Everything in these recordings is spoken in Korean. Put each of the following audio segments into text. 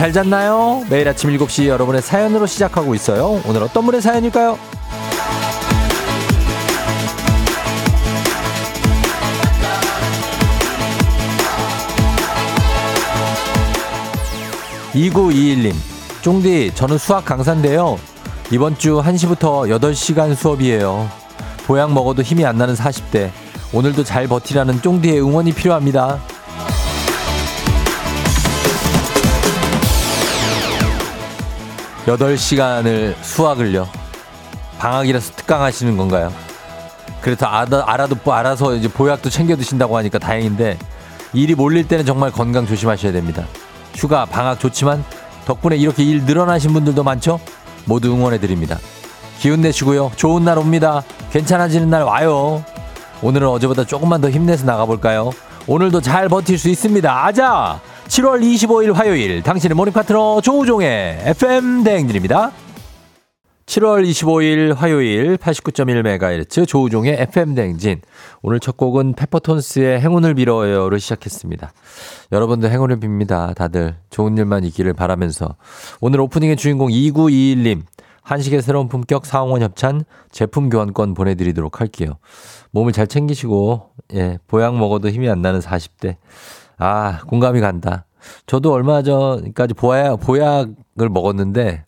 잘 잤나요? 매일 아침 7시 여러분의 사연으로 시작하고 있어요. 오늘 어떤 분의 사연일까요? 2921님, 쫑디, 저는 수학 강사인데요. 이번 주 1시부터 8시간 수업이에요. 보약 먹어도 힘이 안 나는 40대. 오늘도 잘 버티라는 쫑디의 응원이 필요합니다. 8시간을 수학을요. 방학이라서 특강하시는 건가요? 그래서 알아, 알아도 알아서 이제 보약도 챙겨 드신다고 하니까 다행인데 일이 몰릴 때는 정말 건강 조심하셔야 됩니다. 휴가, 방학 좋지만 덕분에 이렇게 일 늘어나신 분들도 많죠? 모두 응원해 드립니다. 기운 내시고요. 좋은 날 옵니다. 괜찮아지는 날 와요. 오늘은 어제보다 조금만 더 힘내서 나가볼까요? 오늘도 잘 버틸 수 있습니다. 아자! 7월 25일 화요일 당신의 모닝 파트너 조우종의 FM 대행진입니다. 7월 25일 화요일 89.1MHz 조우종의 FM 대행진. 오늘 첫 곡은 페퍼톤스의 행운을 빌어요로 시작했습니다. 여러분들 행운을 빕니다. 다들 좋은 일만 있기를 바라면서 오늘 오프닝의 주인공 2921님 한식의 새로운 품격 사홍원 협찬 제품 교환권 보내드리도록 할게요. 몸을 잘 챙기시고 예 보약 먹어도 힘이 안 나는 40대 아, 공감이 간다. 저도 얼마 전까지 보약, 보약을 먹었는데,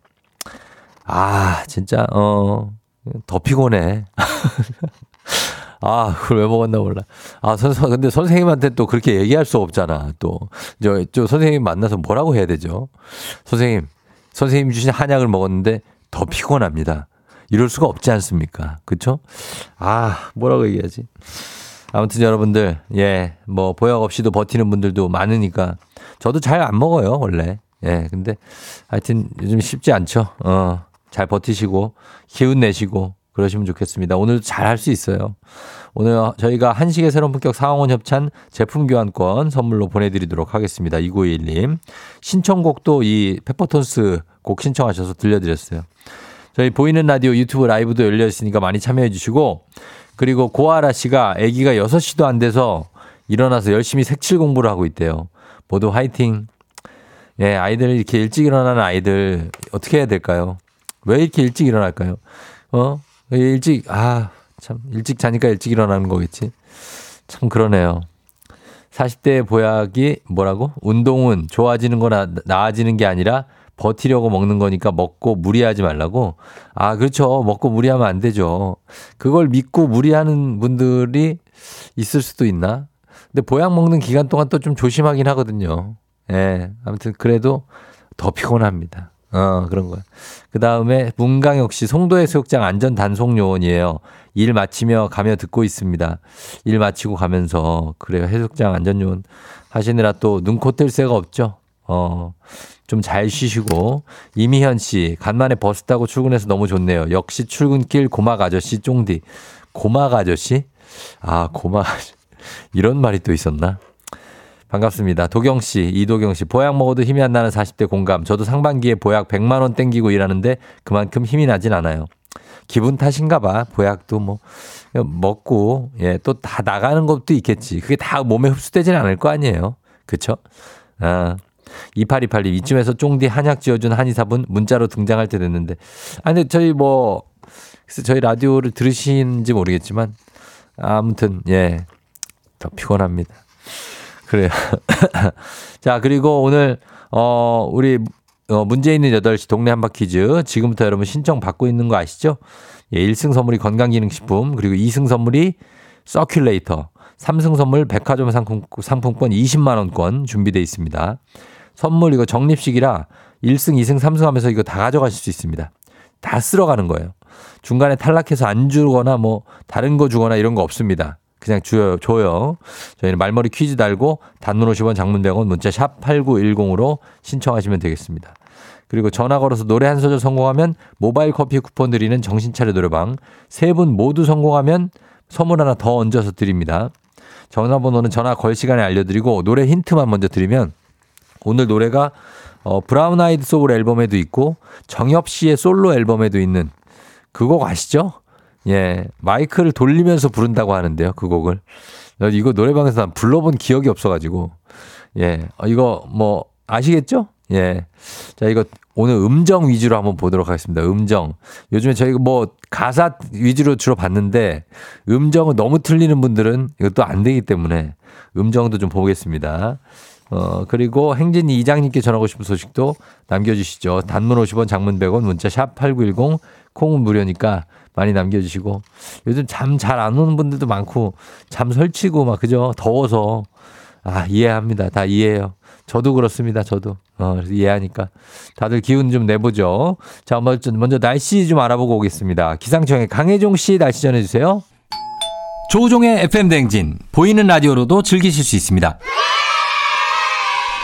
아, 진짜, 어, 더 피곤해. 아, 그걸 왜 먹었나 몰라. 아, 선, 선, 근데 선생님한테 또 그렇게 얘기할 수 없잖아. 또, 저, 저 선생님 만나서 뭐라고 해야 되죠? 선생님, 선생님 주신 한약을 먹었는데 더 피곤합니다. 이럴 수가 없지 않습니까? 그쵸? 아, 뭐라고 얘기하지? 아무튼 여러분들, 예, 뭐, 보약 없이도 버티는 분들도 많으니까. 저도 잘 안 먹어요, 원래. 예, 근데 하여튼 요즘 쉽지 않죠. 어, 잘 버티시고, 기운 내시고, 그러시면 좋겠습니다. 오늘 잘할 수 있어요. 오늘 저희가 한식의 새로운 품격 사원원 협찬 제품 교환권 선물로 보내드리도록 하겠습니다. 2921님. 신청곡도 이 페퍼톤스 곡 신청하셔서 들려드렸어요. 저희 보이는 라디오 유튜브 라이브도 열려 있으니까 많이 참여해 주시고 그리고 고아라 씨가 아기가 6시도 안 돼서 일어나서 열심히 색칠 공부를 하고 있대요. 모두 화이팅. 예, 아이들 이렇게 일찍 일어나는 아이들 어떻게 해야 될까요? 왜 이렇게 일찍 일어날까요? 어? 일찍, 아, 참, 일찍 자니까 일찍 일어나는 거겠지. 참 그러네요. 40대 보약이 뭐라고? 운동은 좋아지는 거나 나아지는 게 아니라 버티려고 먹는 거니까 먹고 무리하지 말라고. 아, 그렇죠. 먹고 무리하면 안 되죠. 그걸 믿고 무리하는 분들이 있을 수도 있나? 근데 보약 먹는 기간 동안 또 좀 조심하긴 하거든요. 예. 아무튼 그래도 더 피곤합니다. 어, 그런 거야. 그 다음에 문강혁 씨, 송도해수욕장 안전 단속 요원이에요. 일 마치며 가며 듣고 있습니다. 일 마치고 가면서, 그래요. 해수욕장 안전 요원 하시느라 또 눈코 뜰 새가 없죠. 어, 좀 잘 쉬시고. 이미현 씨, 간만에 버스 타고 출근해서 너무 좋네요. 역시 출근길 고막 아저씨 쫑디. 고막 아저씨? 아, 고막, 이런 말이 또 있었나? 반갑습니다. 도경 씨, 이도경 씨, 보약 먹어도 힘이 안 나는 40대 공감. 저도 상반기에 보약 100만 원 땡기고 일하는데 그만큼 힘이 나진 않아요. 기분 탓인가 봐. 보약도 뭐, 먹고, 예, 또 다 나가는 것도 있겠지. 그게 다 몸에 흡수되진 않을 거 아니에요. 그쵸? 아, 2828님, 이쯤에서 쫑디 한약 지어준 한의사분 문자로 등장할 때 됐는데. 아, 근데 저희 뭐, 저희 라디오를 들으시는지 모르겠지만, 아무튼, 예, 더 피곤합니다. 그래요. 자, 그리고 오늘, 어, 우리, 어, 문제 있는 8시 동네 한바퀴 즈. 지금부터 여러분 신청 받고 있는 거 아시죠? 예, 1승 선물이 건강기능식품, 그리고 2승 선물이 서큘레이터, 3승 선물 백화점 상품, 상품권 20만원권 준비되어 있습니다. 선물 이거 적립식이라 1승, 2승, 3승 하면서 이거 다 가져가실 수 있습니다. 다 쓸어가는 거예요. 중간에 탈락해서 안 주거나 뭐 다른 거 주거나 이런 거 없습니다. 그냥 줘요, 줘요. 저희는 말머리 퀴즈 달고 단문 50원 장문 100원 문자 샵 8910으로 신청하시면 되겠습니다. 그리고 전화 걸어서 노래 한 소절 성공하면 모바일 커피 쿠폰 드리는 정신차려 노래방. 세 분 모두 성공하면 선물 하나 더 얹어서 드립니다. 전화번호는 전화 걸 시간에 알려드리고 노래 힌트만 먼저 드리면 오늘 노래가 어, 브라운 아이드 소울 앨범에도 있고 정엽 씨의 솔로 앨범에도 있는 그 곡 아시죠? 예, 마이크를 돌리면서 부른다고 하는데요, 그 곡을. 이거 노래방에서 난 불러본 기억이 없어가지고. 예, 어, 이거 뭐 아시겠죠? 예. 자, 이거 오늘 음정 위주로 한번 보도록 하겠습니다. 음정. 요즘에 저희가 뭐 가사 위주로 주로 봤는데 음정을 너무 틀리는 분들은 이것도 안 되기 때문에 음정도 좀 보겠습니다. 어, 그리고 행진이 이장님께 전하고 싶은 소식도 남겨주시죠. 단문 50원, 장문 100원, 문자 샵 8910, 콩은 무료니까 많이 남겨주시고 요즘 잠 잘 안 오는 분들도 많고 잠 설치고 막 그죠? 더워서 아, 이해합니다. 다 이해해요. 저도 그렇습니다. 저도. 어, 이해하니까. 다들 기운 좀 내보죠. 자, 먼저, 먼저 날씨 좀 알아보고 오겠습니다. 기상청의 강혜종 씨 날씨 전해주세요. 조우종의 FM댕진. 보이는 라디오로도 즐기실 수 있습니다.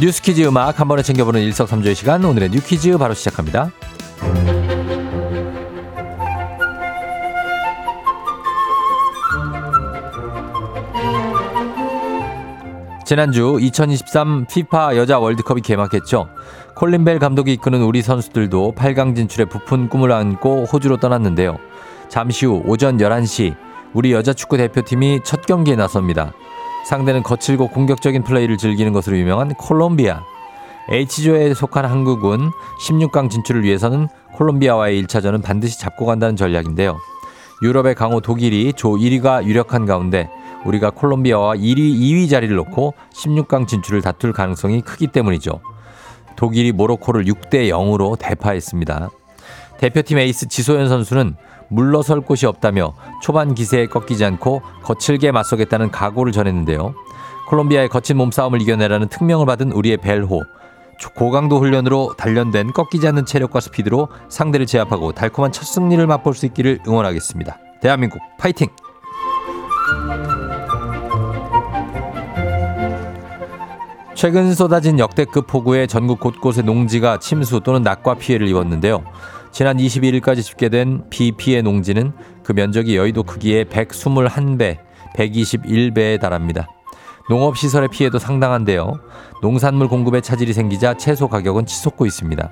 뉴스 퀴즈 음악 한 번에 챙겨보는 일석삼조의 시간 오늘의 뉴 퀴즈 바로 시작합니다 지난주 2023 피파 여자 월드컵이 개막했죠. 콜린벨 감독이 이끄는 우리 선수들도 8강 진출에 부푼 꿈을 안고 호주로 떠났는데요. 잠시 후 오전 11시 우리 여자 축구 대표팀이 첫 경기에 나섭니다. 상대는 거칠고 공격적인 플레이를 즐기는 것으로 유명한 콜롬비아. H조에 속한 한국은 16강 진출을 위해서는 콜롬비아와의 1차전은 반드시 잡고 간다는 전략인데요. 유럽의 강호 독일이 조 1위가 유력한 가운데 우리가 콜롬비아와 1위, 2위 자리를 놓고 16강 진출을 다툴 가능성이 크기 때문이죠. 독일이 모로코를 6대 0으로 대파했습니다. 대표팀 에이스 지소연 선수는 물러설 곳이 없다며 초반 기세에 꺾이지 않고 거칠게 맞서겠다는 각오를 전했는데요. 콜롬비아의 거친 몸싸움을 이겨내라는 특명을 받은 우리의 벨호. 고강도 훈련으로 단련된 꺾이지 않는 체력과 스피드로 상대를 제압하고 달콤한 첫 승리를 맛볼 수 있기를 응원하겠습니다. 대한민국 파이팅! 최근 쏟아진 역대급 폭우에 전국 곳곳의 농지가 침수 또는 낙과 피해를 입었는데요. 지난 21일까지 집계된 비 피해 농지는 그 면적이 여의도 크기의 121배, 121배에 달합니다. 농업시설의 피해도 상당한데요. 농산물 공급에 차질이 생기자 채소 가격은 치솟고 있습니다.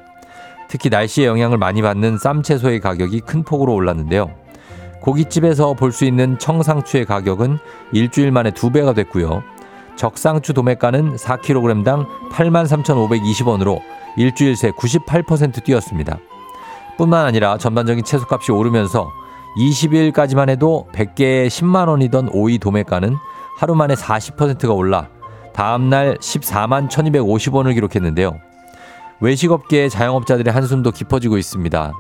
특히 날씨의 영향을 많이 받는 쌈채소의 가격이 큰 폭으로 올랐는데요. 고깃집에서 볼 수 있는 청상추의 가격은 일주일 만에 두 배가 됐고요. 적상추 도매가는 4kg당 83,520원으로 일주일 새 98% 뛰었습니다. 뿐만 아니라 전반적인 채소값이 오르면서 20일까지만 해도 100개에 10만 원이던 오이 도매가는 하루 만에 40%가 올라 다음날 14만 1250원을 기록했는데요. 외식업계의 자영업자들의 한숨도 깊어지고 있습니다.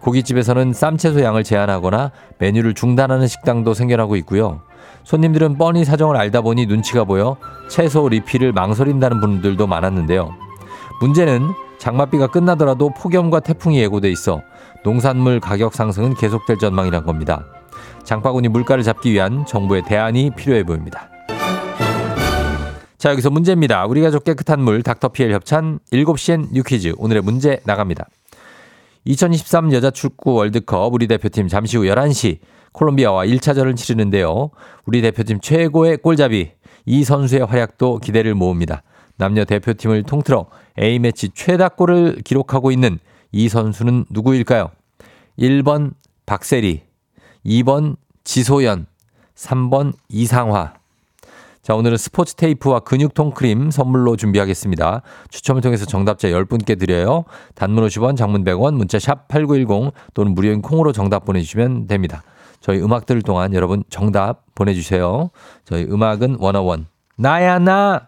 고깃집에서는 쌈채소 양을 제한하거나 메뉴를 중단하는 식당도 생겨나고 있고요. 손님들은 뻔히 사정을 알다 보니 눈치가 보여 채소 리필을 망설인다는 분들도 많았는데요. 문제는 장맛비가 끝나더라도 폭염과 태풍이 예고돼 있어 농산물 가격 상승은 계속될 전망이란 겁니다. 장바구니 물가를 잡기 위한 정부의 대안이 필요해 보입니다. 자, 여기서 문제입니다. 우리 가족 깨끗한 물 닥터피엘 협찬 7시엔 뉴퀴즈 오늘의 문제 나갑니다. 2023 여자 축구 월드컵 우리 대표팀 잠시 후 11시 콜롬비아와 1차전을 치르는데요. 우리 대표팀 최고의 골잡이 이 선수의 활약도 기대를 모읍니다. 남녀 대표팀을 통틀어 A매치 최다골을 기록하고 있는 이 선수는 누구일까요? 1번 박세리, 2번 지소연, 3번 이상화. 자, 오늘은 스포츠 테이프와 근육통 크림 선물로 준비하겠습니다. 추첨을 통해서 정답자 10분께 드려요. 단문 50원, 장문 100원, 문자 샵 8910 또는 무료인 콩으로 정답 보내주시면 됩니다. 저희 음악 들을 동안 여러분 정답 보내주세요. 저희 음악은 원어원. 나야, 나!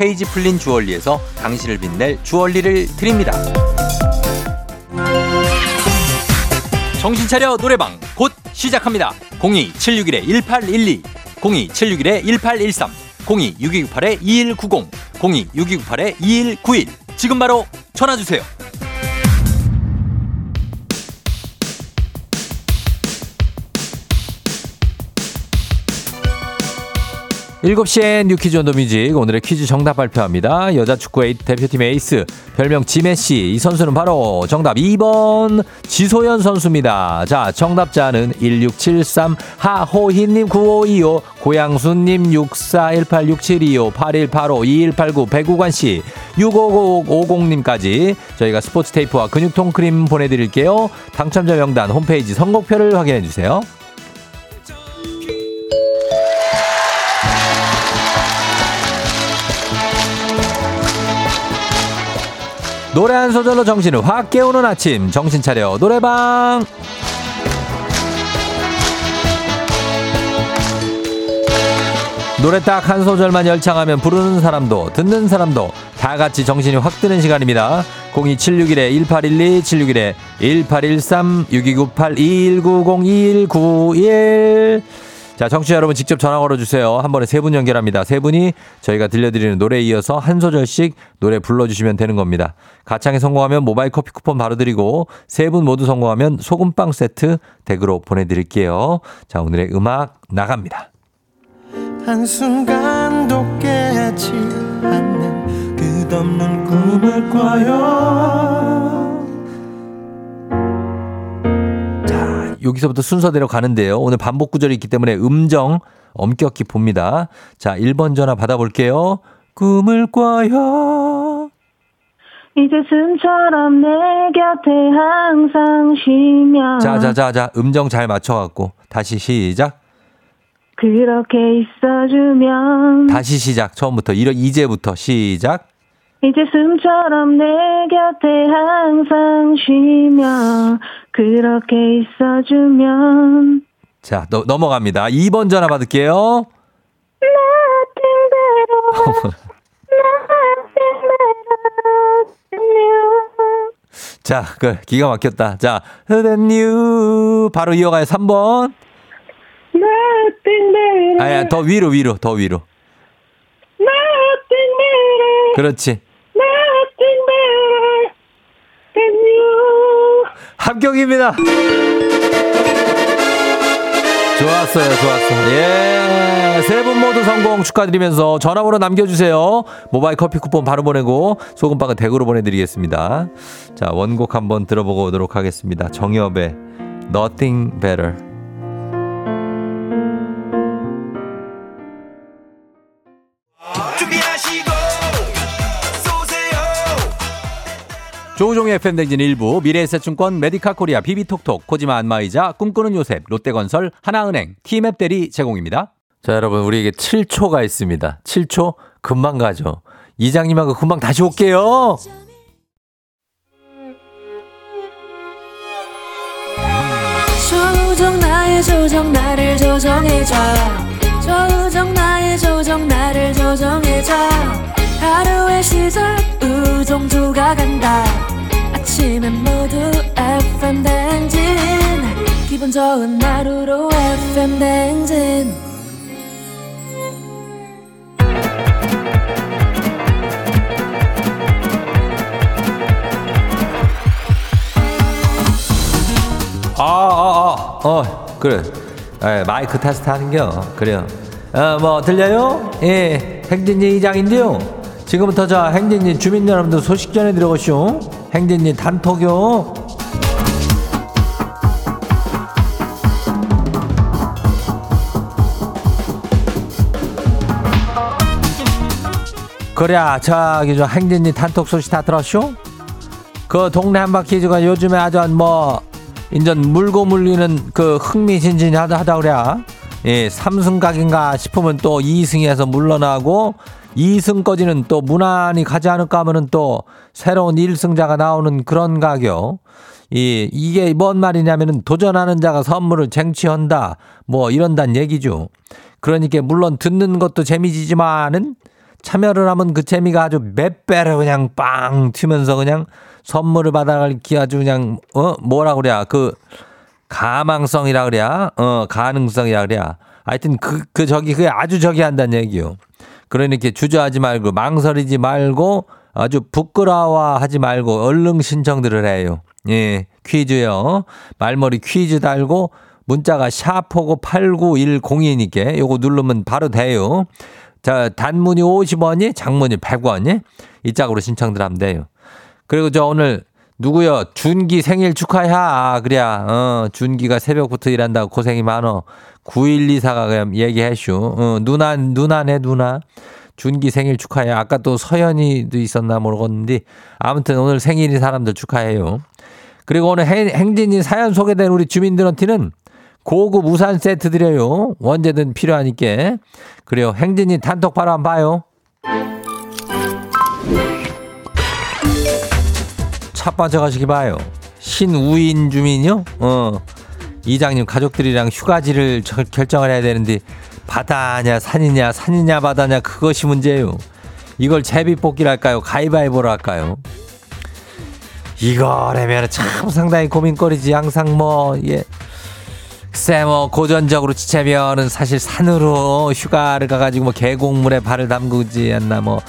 페이지 풀린 주얼리에서 당신을 빛낼 주얼리를 드립니다. 정신 차려 노래방 곧 시작합니다. 02761-1812 02761-1813 026298-2190 026298-2191 지금 바로 전화주세요. 7시엔 New Quiz on the Music 오늘의 퀴즈 정답 발표합니다. 여자 축구 에이 대표팀 에이스 별명 지메시 이 선수는 바로 정답 2번 지소연 선수입니다. 자 정답자는 1673 하호희님 9525 고양수님 64186725 8185 2189 백우관씨 65050님까지 저희가 스포츠 테이프와 근육통 크림 보내드릴게요. 당첨자 명단 홈페이지 선곡표를 확인해주세요. 노래 한 소절로 정신을 확 깨우는 아침. 정신 차려. 노래방. 노래 딱 한 소절만 열창하면 부르는 사람도 듣는 사람도 다 같이 정신이 확 드는 시간입니다. 02761-1812 761-1813 6298-2190-2191 자, 청취자 여러분 직접 전화 걸어주세요. 한 번에 세 분 연결합니다. 세 분이 저희가 들려드리는 노래에 이어서 한 소절씩 노래 불러주시면 되는 겁니다. 가창에 성공하면 모바일 커피 쿠폰 바로 드리고 세 분 모두 성공하면 소금빵 세트 댁으로 보내드릴게요. 자, 오늘의 음악 나갑니다. 한순간도 깨지 않는 끝없는 꿈을 꿔요 여기서부터 순서대로 가는데요. 오늘 반복 구절이 있기 때문에 음정 엄격히 봅니다. 자, 1번 전화 받아볼게요. 꿈을 꿔요. 이제 숨처럼 내 곁에 항상 쉬며 자, 자, 자, 자. 음정 잘 맞춰갖고. 다시 시작. 그렇게 있어주면 다시 시작. 처음부터. 이러, 이제부터 시작. 이제 숨처럼 내 곁에 항상 쉬며 그렇게 있어주면 자, 너, 넘어갑니다. 2번 전화 받을게요. 자, 그, 기가 막혔다. 자, than you. 바로 이어가요. 3번. Nothing better 아야, 더 위로, 위로, 더 위로. 그렇지. 합격입니다. 좋았어요, 좋았어. 예. 세 분 모두 성공 축하드리면서 전화번호 남겨주세요. 모바일 커피 쿠폰 바로 보내고 소금빵은 댁으로 보내드리겠습니다. 자, 원곡 한번 들어보고 오도록 하겠습니다. 정엽의 Nothing Better. 조우종의 팬데진 일부 미래에셋증권 메디카 코리아 비비톡톡 코지마 안마이자 꿈꾸는 요셉 롯데건설 하나은행 티맵 대리 제공입니다. 자 여러분 우리에게 7초가 있습니다. 7초 금방 가죠. 이장님하고 금방 다시 올게요. 조우종 나의 조정 나를 조정해줘 조우종 나의 조정 나를 조정해줘 하루의 시절 우정조가 간다 아침엔 모두 FM 댕진 기분 좋은 하루로 FM 댕진 아, 아, 아, 어, 그래. 에, 마이크 테스트 하는겨. 그래요. 어, 뭐, 들려요? 예, 행진리 이장인데요. 지금부터 저 행진리 주민 여러분들 소식 전해드려보시오. 행진리 단톡요. 그래, 저기 저 행진리 단톡 소식 다 들었쇼? 그 동네 한바퀴즈가 요즘에 아주 뭐 인전 물고 물리는 그 흥미진진하다 하다 그래. 예, 삼승각인가 싶으면 또 2승에서 물러나고 2승까지는 또 무난히 가지 않을까 하면은 또 새로운 1승자가 나오는 그런 가격. 이, 이게 뭔 말이냐면은 도전하는 자가 선물을 쟁취한다. 뭐 이런단 얘기죠. 그러니까 물론 듣는 것도 재미지지만은 참여를 하면 그 재미가 아주 몇 배로 그냥 빵 튀면서 그냥 선물을 받아갈 기 아주 그냥 어 뭐라 그래야 그 가망성이라 그래야 어 가능성이라 그래야 하여튼 그 그 저기 그게 아주 저기 한다는 얘기요. 그러니까 주저하지 말고 망설이지 말고 아주 부끄러워 하지 말고 얼른 신청들을 해요. 예 퀴즈요 말머리 퀴즈 달고 문자가 샤포고 8910이니까 요거 누르면 바로 돼요. 자, 단문이 50원이, 장문이 100원이 이 짝으로 신청들 하면 돼요. 그리고 저 오늘 누구요? 준기 생일 축하해. 아, 그래. 어, 준기가 새벽부터 일한다고 고생이 많어. 9124가 그냥 얘기해슈. 어, 누나, 누나네, 누나. 준기 생일 축하해. 아까 또 서연이도 있었나 모르겠는데 아무튼 오늘 생일인 사람들 축하해요. 그리고 오늘 행, 행진이 사연 소개된 우리 주민들한테는 고급 우산 세트 드려요. 언제든 필요하니까. 그래요. 행진이 단톡 바로 한번 봐요. 첫 번째 가시기 봐요. 신우인 주민요? 어. 이장님 가족들이랑 휴가지를 저- 결정을 해야 되는데 바다냐 산이냐 산이냐 바다냐 그것이 문제예요. 이걸 제비뽑기랄까요? 가위바위보로 할까요? 이거라면 참 상당히 고민거리지. 항상 뭐, 예. 글쎄, 뭐, 고전적으로 치자면은 사실 산으로 휴가를 가가지고 뭐 계곡물에 발을 담그지 않나 뭐,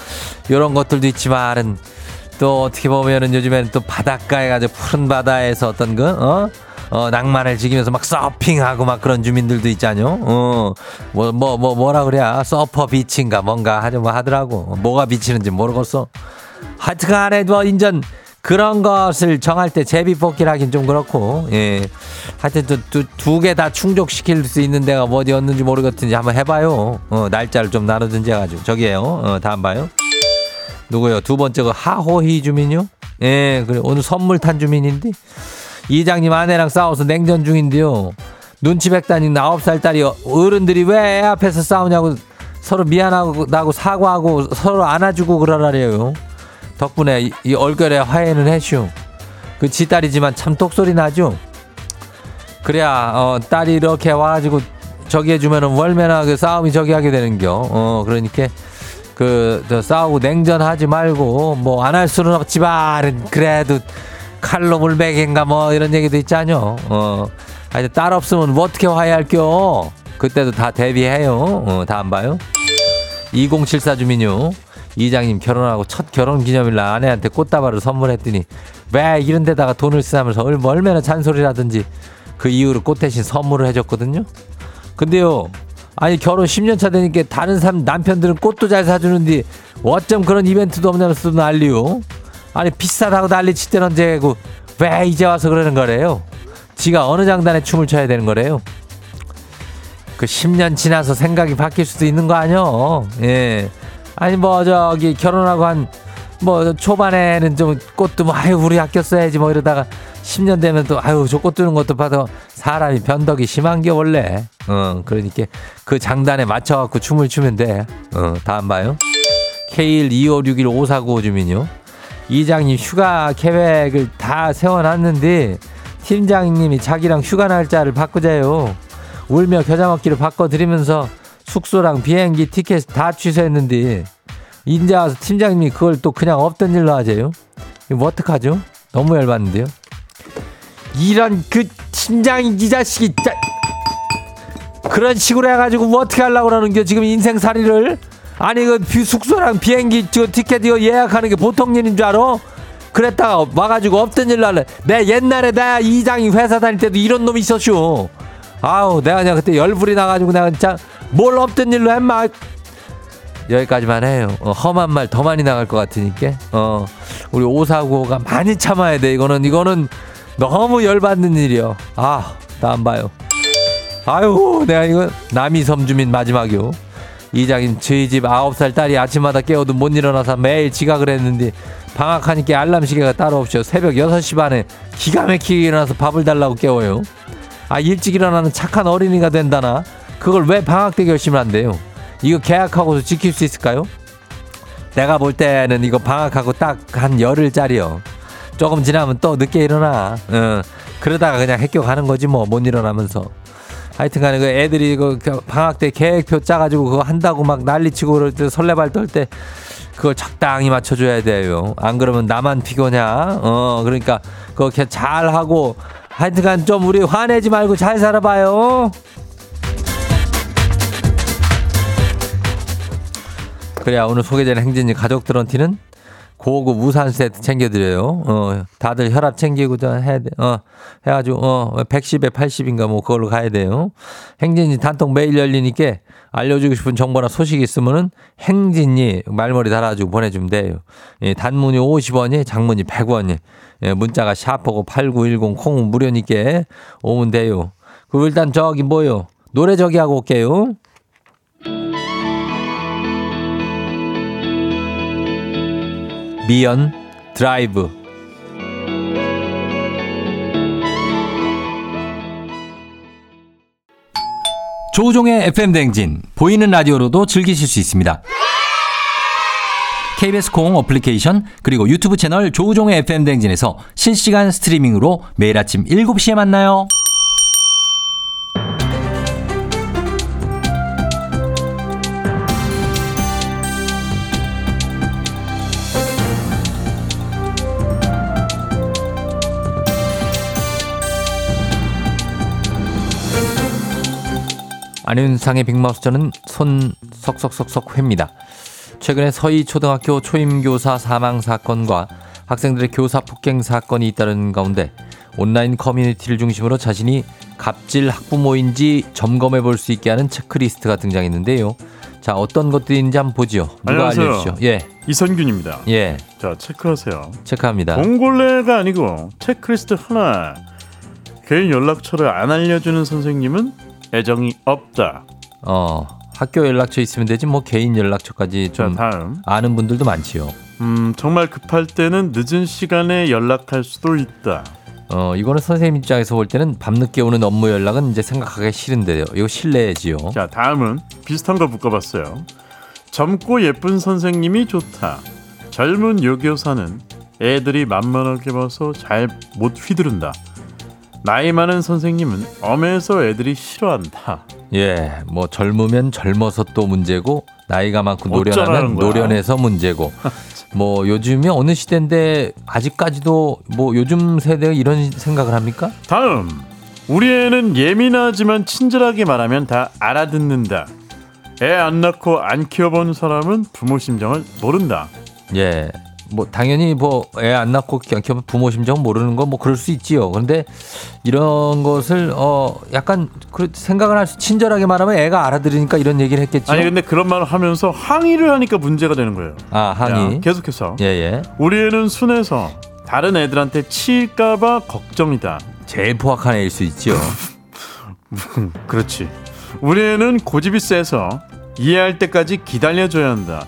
요런 것들도 있지만은 또 어떻게 보면은 요즘에는 또 바닷가에 가서 푸른 바다에서 어떤 그, 어? 어, 낭만을 즐기면서 막 서핑하고 막 그런 주민들도 있잖요. 어, 뭐, 뭐, 뭐, 뭐라 그래야? 서퍼 비치인가 뭔가 하죠, 뭐 하더라고. 뭐가 비치는지 모르겠어. 하여튼 간에 뭐, 인전, 그런 것을 정할 때 제비 뽑기를 하긴 좀 그렇고, 예. 하여튼 두, 두개 다 충족시킬 수 있는 데가 뭐 어디였는지 모르겠든지 한번 해봐요. 어, 날짜를 좀 나누든지 해가지고. 저기에요. 어, 다음 봐요. 누구요? 두 번째 그 하호희 주민요? 예, 그래. 오늘 선물 탄 주민인데. 이장님 아내랑 싸워서 냉전 중인데요. 눈치 백다닌 아홉 살 딸이 어른들이 왜애 앞에서 싸우냐고 서로 미안하고 사과하고 서로 안아주고 그러라래요. 덕분에 이, 이 얼결에 화해는 해슈. 그지 딸이지만 참 똑소리 나죠. 그래야 어, 딸이 이렇게 와가지고 저기 해주면은 월매나 그 싸움이 저기 하게 되는겨. 어 그러니까 그, 저 싸우고 냉전하지 말고, 뭐, 안 할 수는 없지만, 그래도 칼로 물베개인가 뭐, 이런 얘기도 있잖요. 어. 하여튼 딸 없으면 뭐 어떻게 화해할겨? 그때도 다 대비해요. 어, 다 안 봐요? 2074 주민요. 이장님 결혼하고 첫 결혼 기념일 날 아내한테 꽃다발을 선물했더니 왜 이런 데다가 돈을 쓰면서 얼- 얼마나 잔소리라든지 그 이후로 꽃 대신 선물을 해줬거든요. 근데요, 아니 결혼 10년 차 되니까 다른 사람 남편들은 꽃도 잘 사주는데 어쩜 그런 이벤트도 없냐면서 난리요. 아니 비싸다고 난리 칠 때는 언제고 왜 이제 와서 그러는 거래요? 지가 어느 장단에 춤을 춰야 되는 거래요? 그 10년 지나서 생각이 바뀔 수도 있는 거 아니요? 예. 아니 뭐 저기 결혼하고 한 뭐 초반에는 좀 꽃도 뭐 아유 우리 아껴 써야지 뭐 이러다가 10년 되면 또 아유 저 꽃 두는 것도 봐도 사람이 변덕이 심한 게 원래 어 그러니까 그 장단에 맞춰 갖고 춤을 추면 돼 어 다음 봐요 K125615495 주민요 이장님 휴가 계획을 다 세워놨는데 팀장님이 자기랑 휴가 날짜를 바꾸자요 울며 겨자 먹기를 바꿔드리면서 숙소랑 비행기 티켓 다 취소했는데 이제 와서 팀장님이 그걸 또 그냥 없던 일로 하재요. 이거 뭐 어떡하죠? 너무 열받는데요. 이런 그 팀장이 이 자식이 짜... 그런 식으로 해가지고 뭐 어떻게 하려고 그러는 게 지금 인생살이를? 아니 그 비- 숙소랑 비행기 저 티켓 이거 예약하는 게 보통 일인 줄 알아? 그랬다가 와가지고 없던 일로 할래. 내 옛날에 나 이장이 회사 다닐 때도 이런 놈이 있었슈. 아우 내가 그냥 그때 열불이 나가지고 내가 진짜 뭘 없던 일로 했마. 여기까지만 해요. 어, 험한 말 더 많이 나갈 것 같으니까. 어 우리 오사구가 많이 참아야 돼 이거는. 이거는 너무 열받는 일이요. 아 나 안 봐요 아유 내가 이거 남이섬 주민 마지막이요. 이장님 저희 집 아홉 살 딸이 아침마다 깨워도 못 일어나서 매일 지각을 했는데 방학하니까 알람 시계가 따로 없죠 새벽 6시 반에 기가 막히게 일어나서 밥을 달라고 깨워요. 아 일찍 일어나는 착한 어린이가 된다나? 그걸 왜 방학 때 결심을 한대요? 이거 계약하고서 지킬 수 있을까요? 내가 볼 때는 이거 방학하고 딱 한 열흘짜리요. 조금 지나면 또 늦게 일어나. 어, 그러다가 그냥 학교 가는 거지 뭐 못 일어나면서 하여튼간에 그 애들이 그 방학 때 계획표 짜가지고 그거 한다고 막 난리치고 그럴 때 설레발 떨 때 그걸 적당히 맞춰줘야 돼요. 안 그러면 나만 피곤냐? 어 그러니까 그거 잘 하고 하여튼간 좀 우리 화내지 말고 잘 살아봐요. 그래야 오늘 소개된 행진이 가족들한테는 고급 우산 세트 챙겨드려요. 어, 다들 혈압 챙기고 저 해야 돼. 어, 해가지고, 어, 110에 80인가 뭐 그걸로 가야 돼요. 행진이 단톡 매일 열리니까 알려주고 싶은 정보나 소식 있으면은 행진이 말머리 달아주고 보내주면 돼요. 예, 단문이 50원이, 장문이 100원이. 예, 문자가 샤프고 8910 콩은 무료니까 오면 돼요. 그리고 일단 저기 뭐요? 노래 저기 하고 올게요. 미연 드라이브 조우종의 FM 댕진 보이는 라디오로도 즐기실 수 있습니다. KBS 콩 어플리케이션 그리고 유튜브 채널 조우종의 FM 댕진에서 실시간 스트리밍으로 매일 아침 7시에 만나요. 안윤상의 빅마우스 저는 손 석석석석 회입니다. 최근에 서희 초등학교 초임교사 사망 사건과 학생들의 교사 폭행 사건이 잇따른 가운데 온라인 커뮤니티를 중심으로 자신이 갑질 학부모인지 점검해 볼 수 있게 하는 체크리스트가 등장했는데요. 자, 어떤 것들이 있는지 한번 보죠. 누가 안녕하세요. 알려주시죠? 예, 이선균입니다. 예, 자 체크하세요. 체크합니다. 봉골레가 아니고 체크리스트 하나. 개인 연락처를 안 알려주는 선생님은 애정이 없다. 어, 학교 연락처 있으면 되지 뭐 개인 연락처까지 자좀 다음. 아는 분들도 많지요. 음 정말 급할 때는 늦은 시간에 연락할 수도 있다. 어, 이거는 선생님 입장에서 볼 때는 밤늦게 오는 업무 연락은 이제 생각하기 싫은데요. 이거 실례지요. 자 다음은 비슷한 거 묶어봤어요. 젊고 예쁜 선생님이 좋다. 젊은 요교사는 애들이 만만하게 봐서 잘 못 휘두른다. 나이 많은 선생님은 엄해서 애들이 싫어한다. 예, 뭐 젊으면 젊어서 또 문제고 나이가 많고 노련하면. 노련해서 문제고 뭐 요즘이 어느 시대인데 아직까지도 뭐 요즘 세대가 이런 생각을 합니까? 다음 우리 애는 예민하지만 친절하게 말하면 다 알아듣는다. 애 안 낳고 안 키워본 사람은 부모 심정을 모른다. 예. 뭐 당연히 뭐 애 안 낳고 키우면 부모 심정 모르는 건 뭐 그럴 수 있지요. 그런데 이런 것을 어 약간 그 생각을 할 수 친절하게 말하면 애가 알아들으니까 이런 얘기를 했겠죠. 아니 근데 그런 말을 하면서 항의를 하니까 문제가 되는 거예요. 아 항의. 야, 계속해서 예 예. 우리 애는 순해서 다른 애들한테 치일까봐 걱정이다. 제일 포악한 애일 수 있죠. 그렇지. 우리 애는 고집이 세서 이해할 때까지 기다려줘야 한다.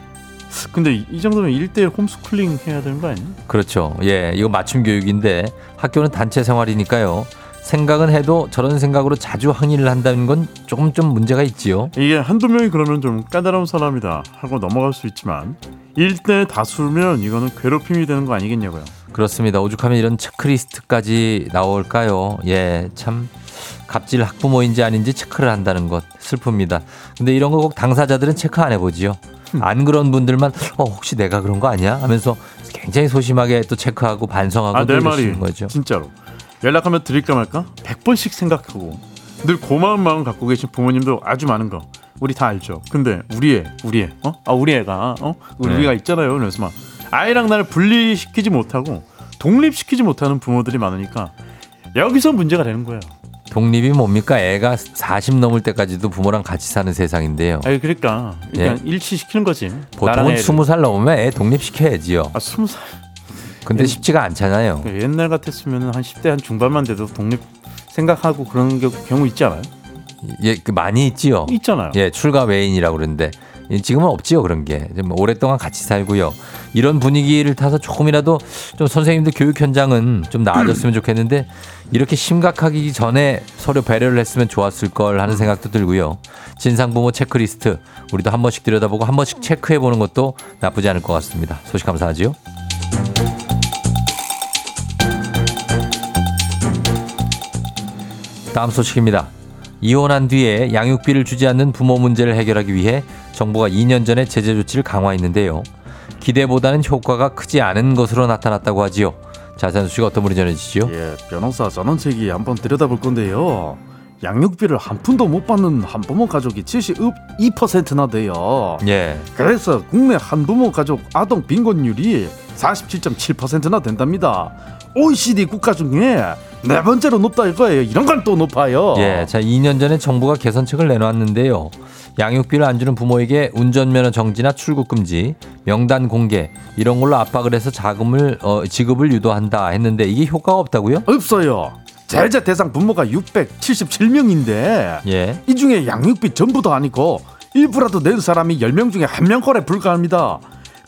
근데 이- 이 정도면 1대1 홈스쿨링 해야 되는 거 아니야? 그렇죠. 예, 이거 맞춤 교육인데 학교는 단체 생활이니까요. 생각은 해도 저런 생각으로 자주 항의를 한다는 건 조금 좀 문제가 있지요. 이게 한두 명이 그러면 좀 까다로운 사람이다 하고 넘어갈 수 있지만 1대 다수면 이거는 괴롭힘이 되는 거 아니겠냐고요. 그렇습니다. 오죽하면 이런 체크리스트까지 나올까요? 예, 참 갑질 학부모인지 아닌지 체크를 한다는 것 슬픕니다. 근데 이런 거 꼭 당사자들은 체크 안 해보지요. 안 그런 분들만 어 혹시 내가 그런 거 아니야 하면서 굉장히 소심하게 또 체크하고 반성하고 아, 내 말이 거죠. 진짜로 연락하면 드릴까 말까 100번씩 생각하고 늘 고마운 마음 갖고 계신 부모님도 아주 많은 거 우리 다 알죠. 근데 우리 애, 우리 애, 어? 아 우리 애가 어? 우리 네. 애가 있잖아요. 그래서 막 아이랑 나를 분리시키지 못하고 독립시키지 못하는 부모들이 많으니까 여기서 문제가 되는 거예요. 독립이 뭡니까? 애가 40 넘을 때까지도 부모랑 같이 사는 세상인데요. 아니 그러니까 그러니까 일치시키는 거지. 보통은 애를. 20살 넘으면 애 독립시켜야지요. 아 스무 살. 근데 쉽지가 않잖아요. 옛날 같았으면 한 10대 한 중반만 돼도 독립 생각하고 그런 겨- 경우 있지 않아요? 예, 그 많이 있지요. 있잖아요. 예, 출가 외인이라고 그러는데 예, 지금은 없지요 그런 게. 좀 오랫동안 같이 살고요. 이런 분위기를 타서 조금이라도 좀 선생님들 교육 현장은 좀 나아졌으면 좋겠는데 이렇게 심각하기 전에 서로 배려를 했으면 좋았을 걸 하는 생각도 들고요. 진상 부모 체크리스트 우리도 한 번씩 들여다보고 한 번씩 체크해 보는 것도 나쁘지 않을 것 같습니다. 소식 감사하지요. 다음 소식입니다. 이혼한 뒤에 양육비를 주지 않는 부모 문제를 해결하기 위해 정부가 2년 전에 제재 조치를 강화했는데요. 기대보다는 효과가 크지 않은 것으로 나타났다고 하지요. 자세한 소식 어떤 분이 전해주시죠? 예, 변호사 전원책이 한번 들여다볼 건데요. 양육비를 한 푼도 못 받는 한부모 가족이 72%나 돼요. 예. 그래서 국내 한부모 가족 아동 빈곤율이 47.7%나 된답니다. OECD 국가 중에 네 번째로 높다 이거예요. 이런 건 또 높아요. 예. 자, 2년 전에 정부가 개선책을 내놓았는데요. 양육비를 안 주는 부모에게 운전면허 정지나 출국 금지, 명단 공개 이런 걸로 압박을 해서 자금을 어, 지급을 유도한다 했는데 이게 효과가 없다고요? 없어요. 제재 대상 부모가 677명인데 예. 이 중에 양육비 전부도 아니고 일부라도 낸 사람이 10명 중에 한 명 거래 불가합니다.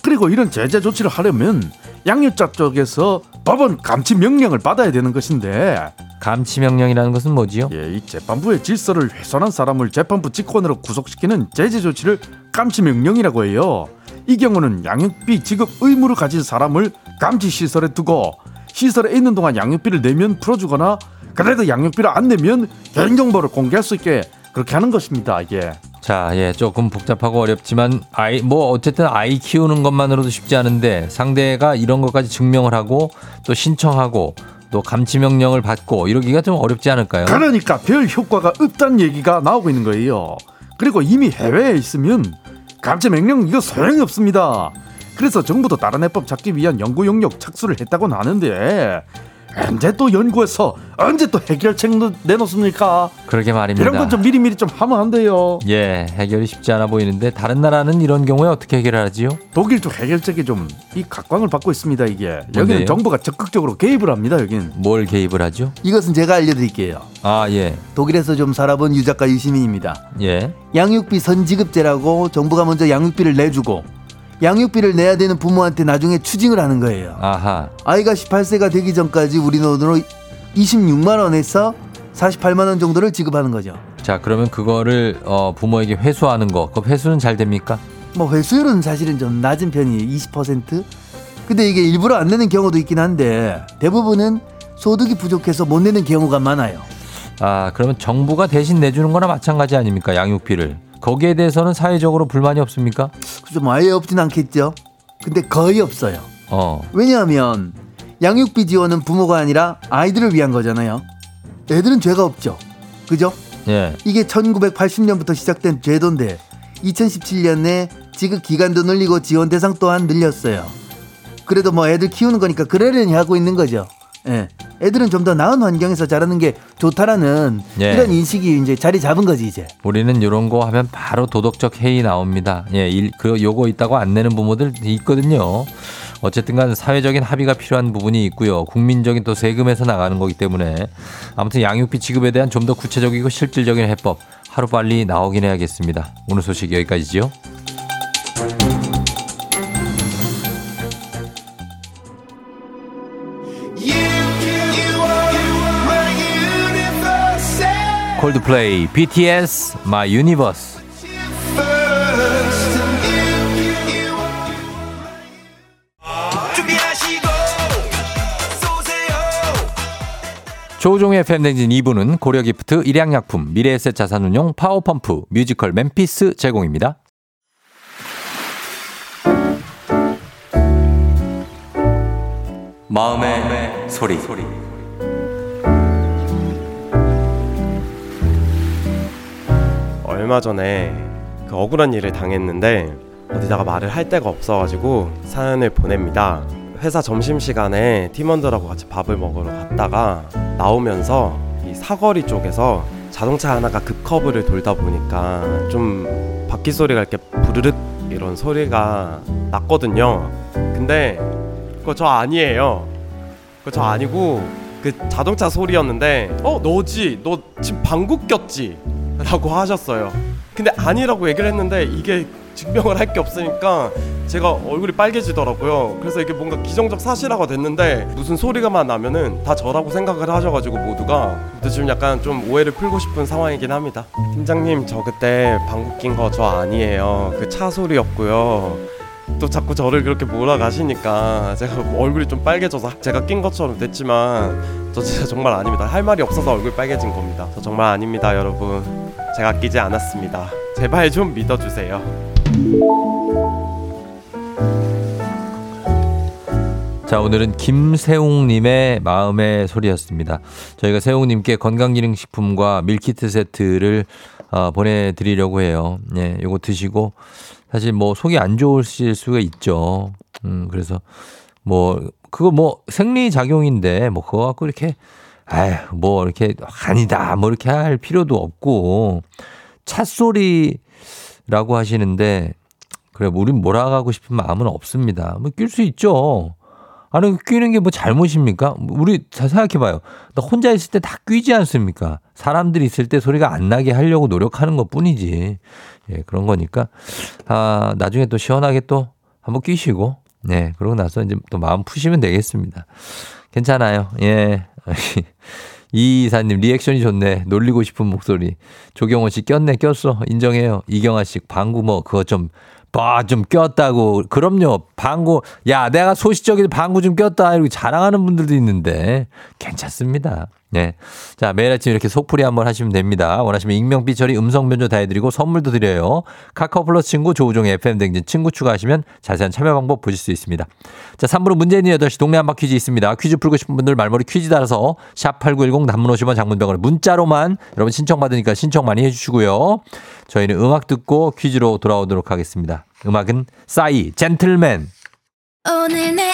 그리고 이런 제재 조치를 하려면 양육자 쪽에서 법원 감치 명령을 받아야 되는 것인데 감치 명령이라는 것은 뭐지요? 예, 이 재판부의 질서를 훼손한 사람을 재판부 직권으로 구속시키는 제재 조치를 감치 명령이라고 해요. 이 경우는 양육비 지급 의무를 가진 사람을 감치 시설에 두고 시설에 있는 동안 양육비를 내면 풀어주거나 그래도 양육비를 안 내면 개인 정보를 공개할 수 있게 그렇게 하는 것입니다. 이게 자, 예, 조금 복잡하고 어렵지만 아이 뭐 어쨌든 아이 키우는 것만으로도 쉽지 않은데 상대가 이런 것까지 증명을 하고 또 신청하고 또 감치 명령을 받고 이러기가 좀 어렵지 않을까요? 그러니까 별 효과가 없다는 얘기가 나오고 있는 거예요. 그리고 이미 해외에 있으면 감치 명령 이거 소용이 없습니다. 그래서 정부도 다른 해법 찾기 위한 연구 용역 착수를 했다고는 하는데 언제 또 연구해서 언제 또 해결책 내놓습니까? 그러게 말입니다. 이런 건 좀 미리미리 좀 하면 안 돼요. 예, 해결이 쉽지 않아 보이는데 다른 나라는 이런 경우에 어떻게 해결하지요? 독일도 해결책이 좀 이 각광을 받고 있습니다. 이게 뭔데요? 여기는 정부가 적극적으로 개입을 합니다. 여기는 뭘 개입을 하죠? 이것은 제가 알려드릴게요. 아, 예. 독일에서 좀 살아본 유작가 유시민입니다. 예. 양육비 선지급제라고 정부가 먼저 양육비를 내주고 양육비를 내야 되는 부모한테 나중에 추징을 하는 거예요. 아하. 아이가 18세가 되기 전까지 우리 돈으로 26만 원에서 48만 원 정도를 지급하는 거죠. 자, 그러면 그거를 어, 부모에게 회수하는 거. 그 회수는 잘 됩니까? 뭐 회수율은 사실은 좀 낮은 편이에요. 20%. 근데 이게 일부러 안 내는 경우도 있긴 한데 대부분은 소득이 부족해서 못 내는 경우가 많아요. 아, 그러면 정부가 대신 내주는 거나 마찬가지 아닙니까? 양육비를. 거기에 대해서는 사회적으로 불만이 없습니까? 그죠? 뭐 아예 없진 않겠죠. 근데 거의 없어요. 어. 왜냐하면 양육비 지원은 부모가 아니라 아이들을 위한 거잖아요. 애들은 죄가 없죠. 그죠? 예. 이게 1980년부터 시작된 제도인데 2017년에 지급 기간도 늘리고 지원 대상 또한 늘렸어요. 그래도 뭐 애들 키우는 거니까 그러려니 하고 있는 거죠. 예. 애들은 좀 더 나은 환경에서 자라는 게 좋다라는 예. 이런 인식이 이제 자리 잡은 거지 이제. 우리는 이런 거 하면 바로 도덕적 해이 나옵니다. 예, 일, 그 요거 있다고 안 내는 부모들 있거든요. 어쨌든 간 사회적인 합의가 필요한 부분이 있고요. 국민적인 또 세금에서 나가는 거기 때문에 아무튼 양육비 지급에 대한 좀 더 구체적이고 실질적인 해법 하루 빨리 나오긴 해야겠습니다. 오늘 소식 여기까지지요. 콜드플레이 BTS My Universe 조우종의 FM 대행진 2부는 고려기프트, 일양약품, 미래에셋 자산운용, 파워펌프, 뮤지컬 멤피스 제공입니다. 마음의 소리. 얼마 전에 그 억울한 일을 당했는데 어디다가 말을 할 데가 없어가지고 사연을 보냅니다. 회사 점심시간에 팀원들하고 같이 밥을 먹으러 갔다가 나오면서 이 사거리 쪽에서 자동차 하나가 급커브를 돌다 보니까 좀 바퀴 소리가 이렇게 부르륵 이런 소리가 났거든요. 근데 그거 저 아니에요. 그거 저 아니고 그 자동차 소리였는데 어 너지 너 지금 방구 꼈지 라고 하셨어요 근데 아니라고 얘기를 했는데 이게 증명을 할 게 없으니까 제가 얼굴이 빨개지더라고요 그래서 이게 뭔가 기정적 사실화가 됐는데 무슨 소리가만 나면은 다 저라고 생각을 하셔가지고 모두가 근데 지금 약간 좀 오해를 풀고 싶은 상황이긴 합니다 팀장님 저 그때 방구 낀거 저 아니에요 그 차 소리였고요 또 자꾸 저를 그렇게 몰아가시니까 제가 얼굴이 좀 빨개져서 제가 낀 것처럼 됐지만 저 진짜 정말 아닙니다. 할 말이 없어서 얼굴 빨개진 겁니다. 저 정말 아닙니다, 여러분. 제가 끼지 않았습니다. 제발 좀 믿어주세요. 자, 오늘은 김세웅님의 마음의 소리였습니다. 저희가 세웅님께 건강기능식품과 밀키트 세트를 어, 보내드리려고 해요. 예, 요거 드시고, 사실 뭐 속이 안 좋으실 수가 있죠. 음, 그래서 뭐, 그거 뭐 생리 작용인데, 뭐 그거 갖고 이렇게, 아휴, 뭐 이렇게 아니다, 뭐 이렇게 할 필요도 없고, 찻소리라고 하시는데, 그래, 우린 몰아가고 싶은 마음은 없습니다. 뭐 낄 수 있죠. 아니, 끼는 게 뭐 잘못입니까? 우리 잘 생각해봐요. 나 혼자 있을 때 다 끼지 않습니까? 사람들이 있을 때 소리가 안 나게 하려고 노력하는 것 뿐이지. 예, 그런 거니까. 아, 나중에 또 시원하게 또 한번 끼시고, 네, 그러고 나서 이제 또 마음 푸시면 되겠습니다. 괜찮아요. 예. 이 이사님 리액션이 좋네. 놀리고 싶은 목소리. 조경호 씨 꼈네 꼈어. 인정해요. 이경아 씨 방구 뭐 그거 좀 봐, 좀 꼈다고. 그럼요. 방구. 야, 내가 소시적인 방구 좀 꼈다. 이렇게 자랑하는 분들도 있는데 괜찮습니다. 네. 자, 매일 아침 이렇게 속풀이 한번 하시면 됩니다. 원하시면 익명 삐처리 음성 변조 다 해드리고 선물도 드려요. 카카오 플러스 친구 조우종의 FM 댕진 친구 추가하시면 자세한 참여 방법 보실 수 있습니다. 자, 3부로 문재인 8시 동네 한바 퀴즈 있습니다. 퀴즈 풀고 싶은 분들 말머리 퀴즈 달아서 샵8910 단문 50원 장문병원에 문자로만 여러분 신청 받으니까 신청 많이 해주시고요. 저희는 음악 듣고 퀴즈로 돌아오도록 하겠습니다. 음악은 싸이 젠틀맨. 오늘 내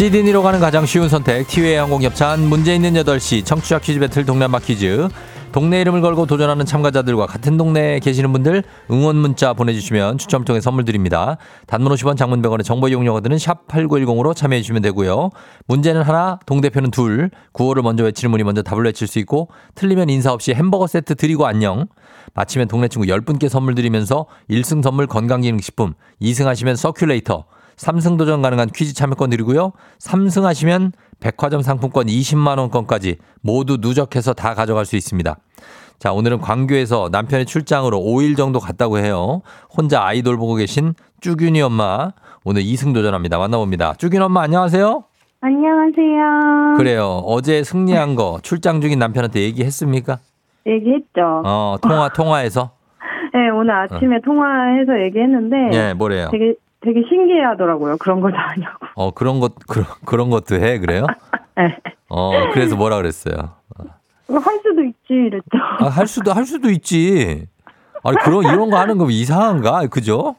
시드니로 가는 가장 쉬운 선택 티웨이 항공 협찬 문제 있는 8시 청취자 퀴즈 배틀 한바 퀴즈 동네 이름을 걸고 도전하는 참가자들과 같은 동네에 계시는 분들 응원 문자 보내주시면 추첨 통해 선물 드립니다. 단문 50원 장문 100원의 정보 이용료가 드는 샵 8910으로 참여해 주시면 되고요. 문제는 하나 동대표는 둘 구호를 먼저 외치는 분이 먼저 답을 외칠 수 있고 틀리면 인사 없이 햄버거 세트 드리고 안녕 마치면 동네 친구 10분께 선물 드리면서 1승 선물 건강기능식품 2승 하시면 서큘레이터 3승 도전 가능한 퀴즈 참여권 드리고요. 3승 하시면 백화점 상품권 20만 원권까지 모두 누적해서 다 가져갈 수 있습니다. 자, 오늘은 광교에서 남편의 출장으로 5일 정도 갔다고 해요. 혼자 아이돌 보고 계신 쭈균이 엄마 오늘 2승 도전합니다. 만나봅니다. 쭈균 엄마 안녕하세요. 안녕하세요. 그래요. 어제 승리한 거 출장 중인 남편한테 얘기했습니까? 얘기했죠. 어, 통화 통화해서. 네, 오늘 아침에 통화해서 얘기했는데 예, 뭐래요? 되게 되게 신기해 하더라고요. 그런 거다 하냐고. 어, 그런 것 그런 그런 것도 해. 그래요? 네. 어, 그래서 뭐라 그랬어요? 할 수도 있지 이랬죠. 아, 할 수도, 할 수도 있지. 아니, 그런, 이런 거 하는 거 이상한가? 그죠?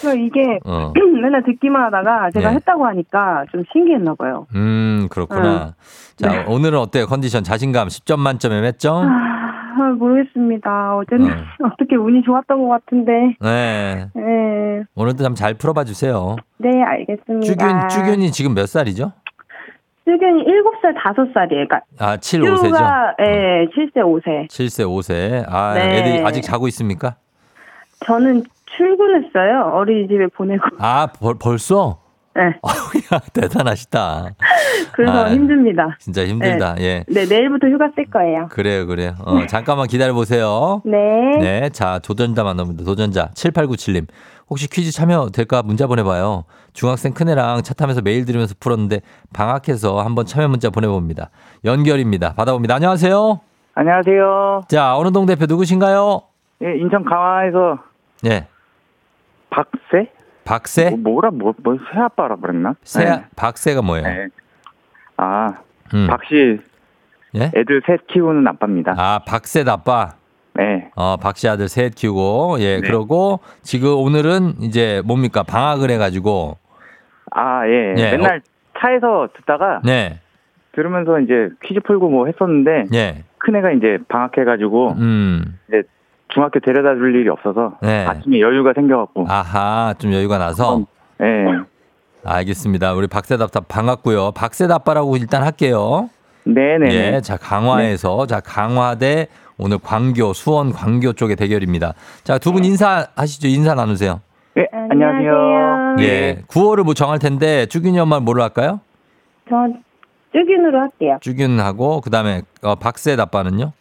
그래서 이게 어. 맨날 듣기만 하다가 제가 네. 했다고 하니까 좀 신기했나 봐요. 음, 그렇구나. 자, 오늘은 어때요? 컨디션 자신감 10점 만점에 몇 점? 아, 모르겠습니다. 어제는 어. 어떻게 운이 좋았던 것 같은데. 네. 네, 오늘도 좀잘 풀어봐 주세요. 네 알겠습니다. 쭈균, 쭈균이 지금 몇 살이죠? 쭈균이 7살, 5살이에요. 그러니까 아, 7, 5세죠? 쭈가 예, 7세, 5세. 7세, 5세. 아, 네. 애들이 아직 자고 있습니까? 저는 출근했어요. 어린이집에 보내고. 아, 벌, 벌써? 네, 야, 대단하시다. 그래서 아. 힘듭니다. 진짜 힘들다. 예. 네, 내일부터 휴가 쓸 거예요. 그래요, 그래요. 어, 잠깐만 기다려 보세요. 네. 네. 자, 도전자 만납니다. 도전자 7897님. 혹시 퀴즈 참여 될까 문자 보내봐요. 중학생 큰애랑 차 타면서 메일 들으면서 풀었는데 방학해서 한번 참여 문자 보내봅니다. 연결입니다. 받아봅니다. 안녕하세요. 안녕하세요. 자, 어느 동 대표 누구신가요? 예, 인천 강화에서 예. 박세? 박세? 뭐, 뭐라 뭐, 뭐 새아빠라 그랬나? 세, 네. 박세가 뭐예요? 네. 아, 음. 박씨 예? 애들 셋 키우는 아빠입니다. 아, 박세 아빠. 네. 어, 박씨 아들 셋 키우고, 예, 네. 그러고, 지금 오늘은 이제 뭡니까? 방학을 해가지고, 아, 예. 예, 맨날 차에서 듣다가 네, 들으면서 이제 퀴즈 풀고 뭐 했었는데 예, 큰애가 이제 방학해가지고 음, 중학교 데려다 줄 일이 없어서 네. 아침에 여유가 생겨갖고 아하, 좀 여유가 나서, 예. 알겠습니다. 우리 박세답다 반갑고요. 박세답바라고 일단 할게요. 네네. 예, 자, 강화에서, 자, 강화대 오늘 광교, 수원 광교 쪽의 대결입니다. 자, 두 분 인사하시죠. 인사 나누세요. 예, 안녕하세요. 예, 구호를 뭐 정할 텐데, 쭈균이 엄마 뭐로 할까요? 저 쭈균으로 할게요. 쭈균하고, 그 다음에, 어, 박세답바는요?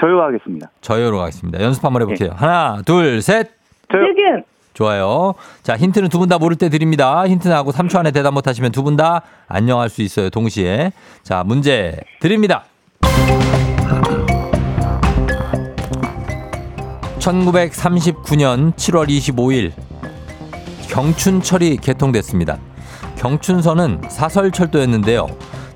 저요 하겠습니다. 저요로 가겠습니다. 연습 한번 해볼게요. 하나, 둘, 셋. 저요. 좋아요. 자, 힌트는 두 분 다 모를 때 드립니다. 힌트 나고 3초 안에 대답 못 하시면 두 분 다 안녕할 수 있어요. 동시에. 자, 문제 드립니다. 1939년 7월 25일 경춘철이 개통됐습니다. 경춘선은 사설 철도였는데요.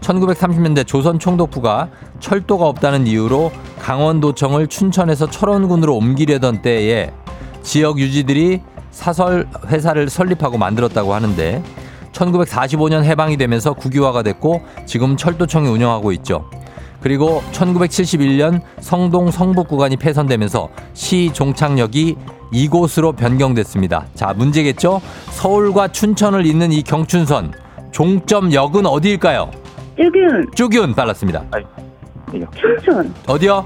1930년대 조선 총독부가 철도가 없다는 이유로 강원도청을 춘천에서 철원군으로 옮기려던 때에 지역 유지들이 사설 회사를 설립하고 만들었다고 하는데 1945년 해방이 되면서 국유화가 됐고 지금 철도청이 운영하고 있죠. 그리고 1971년 성동 성북 구간이 폐선되면서 시 종착역이 이곳으로 변경됐습니다. 자, 문제겠죠? 서울과 춘천을 잇는 이 경춘선 종점역은 어디일까요? 쭈균! 쭈균 빨랐습니다. 이거. 춘천! 어디요?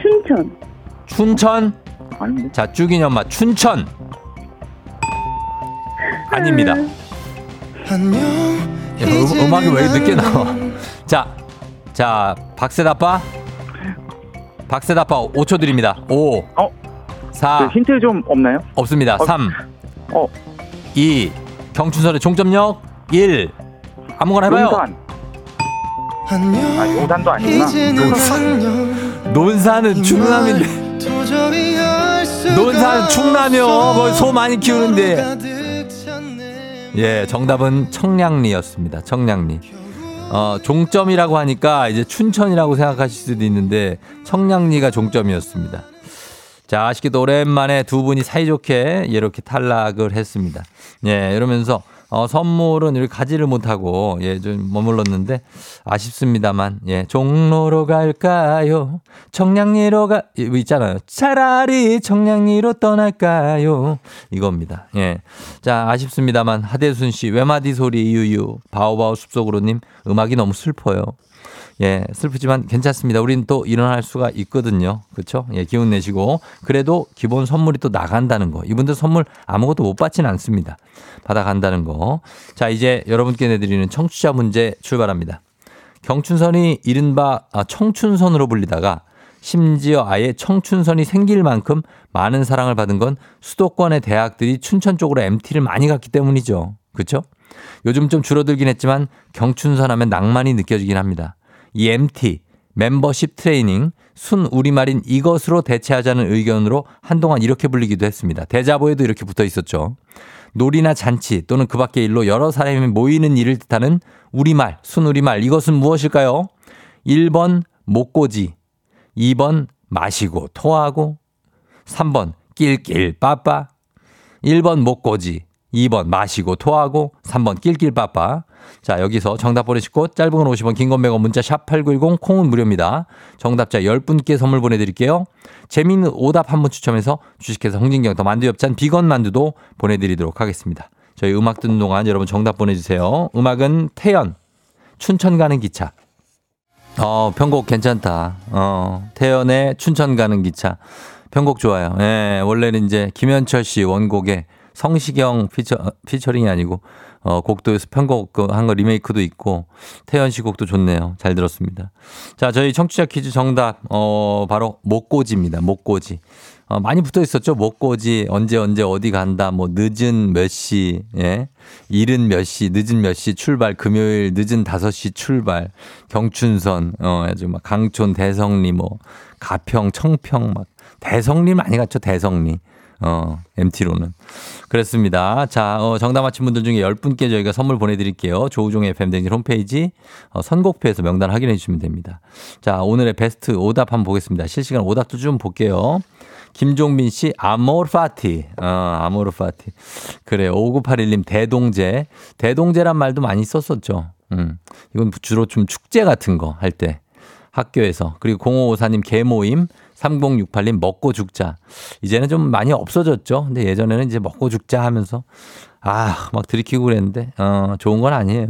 춘천! 춘천. 아닌데. 자, 쭈균이 엄마 춘천. 아닙니다. 야, 음, 음악이 왜 늦게 나와? 자, 자, 박세다빠. 박세다빠 5초 드립니다. 5. 어? 4. 그 힌트 좀 없나요? 없습니다. 어. 3. 어. 2. 경춘선의 종점역. 1. 아무거나 해봐요. 용산. 아, 용산도 아니구나. 안녕 논산은 충남인데. 논산 충남이요. 거기 소 많이 키우는데. 예, 정답은 청량리였습니다. 청량리. 어, 종점이라고 하니까 이제 춘천이라고 생각하실 수도 있는데 청량리가 종점이었습니다. 자, 아쉽게도 오랜만에 두 분이 사이좋게 이렇게 탈락을 했습니다. 예, 이러면서 어, 선물은 이렇게 가지를 못하고 예, 좀 머물렀는데 아쉽습니다만 예, 종로로 갈까요? 청량리로 가 이거 있잖아요. 차라리 청량리로 떠날까요? 이겁니다. 예. 자, 아쉽습니다만 하대순 씨 외마디 소리 유유 바오바오 숲속으로 님 음악이 너무 슬퍼요. 예, 슬프지만 괜찮습니다. 우리는 또 일어날 수가 있거든요. 그렇죠? 예, 기운 내시고 그래도 기본 선물이 또 나간다는 거. 이분들 선물 아무것도 못 받지는 않습니다. 받아간다는 거. 자, 이제 여러분께 내드리는 청취자 문제 출발합니다. 경춘선이 이른바 아, 청춘선으로 불리다가 심지어 아예 청춘선이 생길 만큼 많은 사랑을 받은 건 수도권의 대학들이 춘천 쪽으로 MT를 많이 갔기 때문이죠. 그렇죠? 요즘 좀 줄어들긴 했지만 경춘선 하면 낭만이 느껴지긴 합니다. 이 MT 멤버십 트레이닝 순 우리말인 이것으로 대체하자는 의견으로 한동안 이렇게 불리기도 했습니다. 대자보에도 이렇게 붙어 있었죠. 놀이나 잔치 또는 그 밖의 일로 여러 사람이 모이는 일을 뜻하는 우리말, 순우리말. 이것은 무엇일까요? 1번 목고지, 2번 마시고 토하고, 3번 낄낄 빠빠, 1번 목고지, 2번 마시고 토하고, 3번 낄낄 빠빠. 자, 여기서 정답 보내시고 짧은 건 50원, 긴 건 100원, 문자 샵 8910, 콩은 무료입니다. 정답자 10분께 선물 보내 드릴게요. 재미있는 오답 한 분 추첨해서 주식회사 홍진경 더 만두 엽찬 비건 만두도 보내 드리도록 하겠습니다. 저희 음악 듣는 동안 여러분 정답 보내 주세요. 음악은 태연, 춘천 가는 기차. 어, 편곡 괜찮다. 어, 태연의 춘천 가는 기차. 편곡 좋아요. 예, 원래는 이제 김현철 씨 원곡에 성시경 피처, 어, 피처링이 아니고, 어, 곡도 편곡 그한거 리메이크도 있고, 태연 씨 곡도 좋네요. 잘 들었습니다. 자, 저희 청취자 퀴즈 정답, 어, 바로 목고지입니다. 목고지. 어, 많이 붙어 있었죠. 목고지, 언제, 언제, 어디 간다, 뭐, 늦은 몇 시, 예. 이른 몇 시, 늦은 몇 시 출발, 금요일 늦은 5시 출발, 경춘선, 어, 아주 막 강촌, 대성리, 뭐, 가평, 청평, 막, 대성리 많이 갔죠. 대성리. 어, MT로는. 그렇습니다. 자, 어, 정답 맞힌 분들 중에 10분께 저희가 선물 보내드릴게요. 조우종의 FM댕진 홈페이지 어, 선곡표에서 명단 확인해 주시면 됩니다. 자, 오늘의 베스트 오답 한번 보겠습니다. 실시간 오답도 좀 볼게요. 김종민 씨, 아모르파티. 어, 아모르파티. 그래, 5981님, 대동제. 대동제란 말도 많이 썼었죠. 음, 이건 주로 좀 축제 같은 거 할 때. 학교에서. 그리고 0554님, 개모임. 3068님 먹고 죽자. 이제는 좀 많이 없어졌죠. 근데 예전에는 이제 먹고 죽자 하면서 아, 막 들이키고 그랬는데, 어, 좋은 건 아니에요.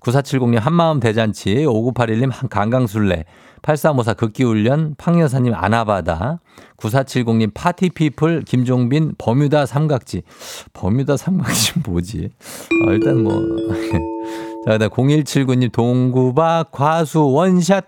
9470님 한마음 대잔치, 5981님 한 강강술래, 8354 극기훈련, 팡여사님 아나바다, 9470님 파티피플, 김종빈 버뮤다 삼각지. 버뮤다 삼각지 뭐지? 어, 일단 뭐. 자, 그다음 0179님 동구밖 과수 원샷.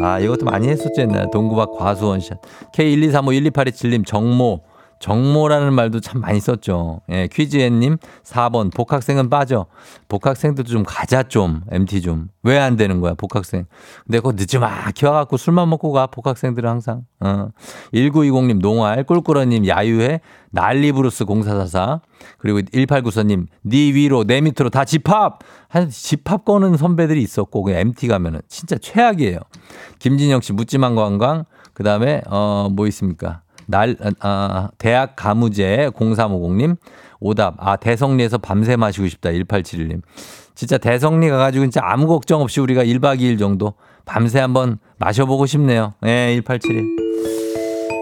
아, 이것도 많이 했었죠, 옛날에. 동구밖 과수 원샷. K123512827님 정모. 정모라는 말도 참 많이 썼죠. 예, 퀴즈앤님 4번 복학생은 빠져. 복학생도 좀 가자 좀 MT 좀. 왜 안 되는 거야 복학생. 근데 그거 늦지막히 와갖고 술만 먹고 가 복학생들은 항상. 어. 1920님 농활 꿀꿀어님 야유회 난리브루스 0444 그리고 1894님 네 위로 내 밑으로 다 집합 한 집합 거는 선배들이 있었고 그 MT 가면은 진짜 최악이에요. 김진영 씨 묻지만 관광 그다음에 어 뭐 있습니까? 날, 아, 대학 가무제 0350님, 오답, 아, 대성리에서 밤새 마시고 싶다. 1871님. 진짜 대성리 가가지고 진짜 아무 걱정 없이 우리가 1박 2일 정도 밤새 한번 마셔보고 싶네요. 예, 1871.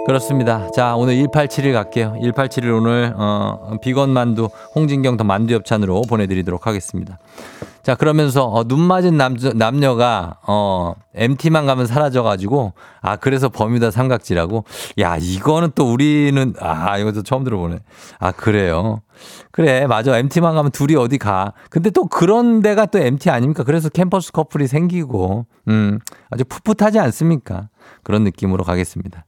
그렇습니다. 자, 오늘 1871 갈게요. 1871 오늘, 어, 비건 만두, 홍진경 더 만두 협찬으로 보내드리도록 하겠습니다. 자, 그러면서, 어, 눈 맞은 남자, 남녀가, 어, MT만 가면 사라져가지고, 아, 그래서 버뮤다 삼각지라고? 야, 이거는 또 우리는, 아, 이것도 처음 들어보네. 아, 그래요. 그래, 맞아. MT만 가면 둘이 어디 가. 근데 또 그런 데가 또 MT 아닙니까? 그래서 캠퍼스 커플이 생기고, 음, 아주 풋풋하지 않습니까? 그런 느낌으로 가겠습니다.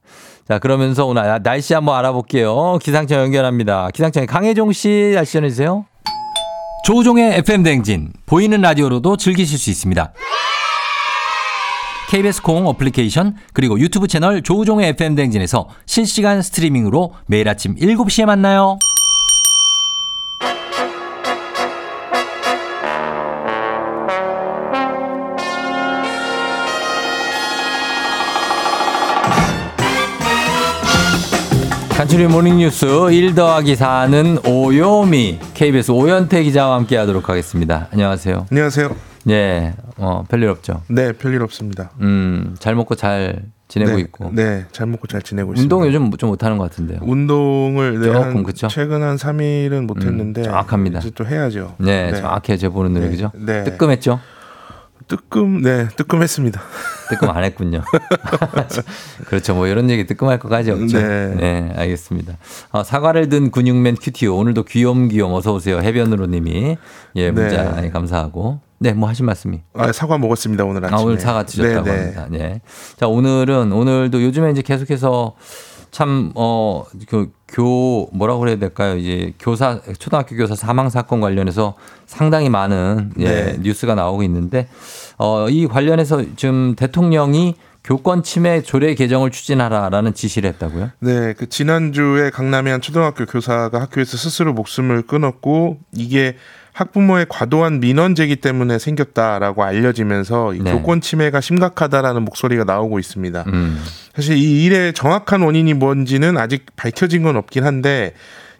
자, 그러면서 오늘 날씨 한번 알아볼게요. 기상청 연결합니다. 기상청에 강혜종 씨 날씨 전해주세요. 조우종의 FM 대행진 보이는 라디오로도 즐기실 수 있습니다. KBS 콩 어플리케이션 그리고 유튜브 채널 조우종의 FM 대행진에서 실시간 스트리밍으로 매일 아침 7시에 만나요. 간추리 모닝뉴스 1 더하기 4는 오요미 KBS 오현태 기자와 함께 하도록 하겠습니다. 안녕하세요. 안녕하세요. 예, 어, 별일 없죠. 네, 별일 없습니다. 음, 잘 먹고 잘 지내고 네, 있고. 네, 잘 먹고 잘 지내고 있습니다. 운동 요즘 좀 못하는 것 같은데요. 운동을 네, 조금 한 그쵸? 최근 한 3일은 못 했는데 음, 정확합니다. 이제 또 해야죠. 네, 정확해져 보는 노래 네, 그죠? 네. 뜨끔했죠? 뜨끔 네, 뜨끔했습니다. 뜨끔 안 했군요. 그렇죠. 뭐 이런 얘기 뜨끔할 것까지 없죠. 네. 네, 알겠습니다. 어, 사과를 든 근육맨 큐티오 오늘도 귀염귀염 어서 오세요. 해변으로님이 예 문자 네. 예, 감사하고 네 뭐 하신 말씀이 아, 사과 먹었습니다 오늘 아침에. 아, 오늘 사과 드셨다고 네, 네. 합니다. 네. 자, 오늘은, 오늘도 요즘에 이제 계속해서 참, 어, 그, 교, 뭐라고 그래야 될까요? 이제 교사, 초등학교 교사 사망 사건 관련해서 상당히 많은, 예, 네. 뉴스가 나오고 있는데, 어, 이 관련해서 지금 대통령이 교권 침해 조례 개정을 추진하라라는 지시를 했다고요? 네, 그 지난주에 강남의 한 초등학교 교사가 학교에서 스스로 목숨을 끊었고 이게 학부모의 과도한 민원 제기 때문에 생겼다라고 알려지면서 이 네. 교권 침해가 심각하다라는 목소리가 나오고 있습니다. 음. 사실 이 일의 정확한 원인이 뭔지는 아직 밝혀진 건 없긴 한데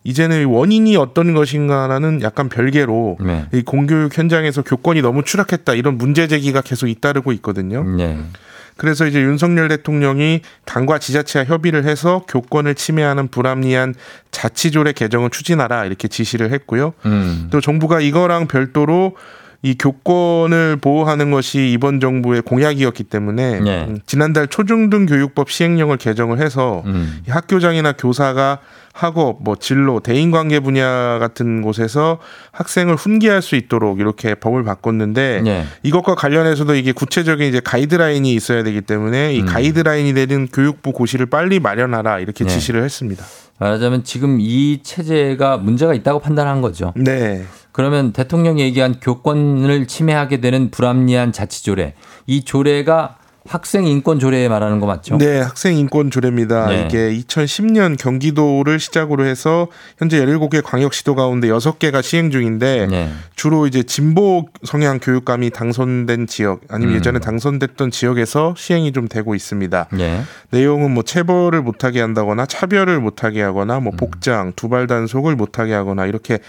이제는 원인이 어떤 것인가라는 약간 별개로 네. 이 공교육 현장에서 교권이 너무 추락했다 이런 문제 제기가 계속 잇따르고 있거든요. 네. 그래서 이제 윤석열 대통령이 당과 지자체와 협의를 해서 교권을 침해하는 불합리한 자치조례 개정을 추진하라 이렇게 지시를 했고요. 음. 또 정부가 이거랑 별도로 이 교권을 보호하는 것이 이번 정부의 공약이었기 때문에 네. 음, 지난달 초중등 교육법 시행령을 개정을 해서 음. 이 학교장이나 교사가 학업, 뭐 진로, 대인관계 분야 같은 곳에서 학생을 훈계할 수 있도록 이렇게 법을 바꿨는데 네. 이것과 관련해서도 이게 구체적인 이제 가이드라인이 있어야 되기 때문에 이 음. 가이드라인이 내린 교육부 고시를 빨리 마련하라 이렇게 네. 지시를 했습니다. 말하자면 지금 이 체제가 문제가 있다고 판단한 거죠. 네. 그러면 대통령이 얘기한 교권을 침해하게 되는 불합리한 자치조례. 이 조례가 학생 인권 조례에 말하는 거 맞죠? 네, 학생 인권 조례입니다. 네. 이게 2010년 경기도를 시작으로 해서 현재 17개 광역시도 가운데 6개가 시행 중인데 네. 주로 이제 진보 성향 교육감이 당선된 지역 아니면 음. 예전에 당선됐던 지역에서 시행이 좀 되고 있습니다. 네. 내용은 뭐 체벌을 못하게 한다거나 차별을 못하게 하거나 음. 뭐 복장, 두발 단속을 못하게 하거나 이렇게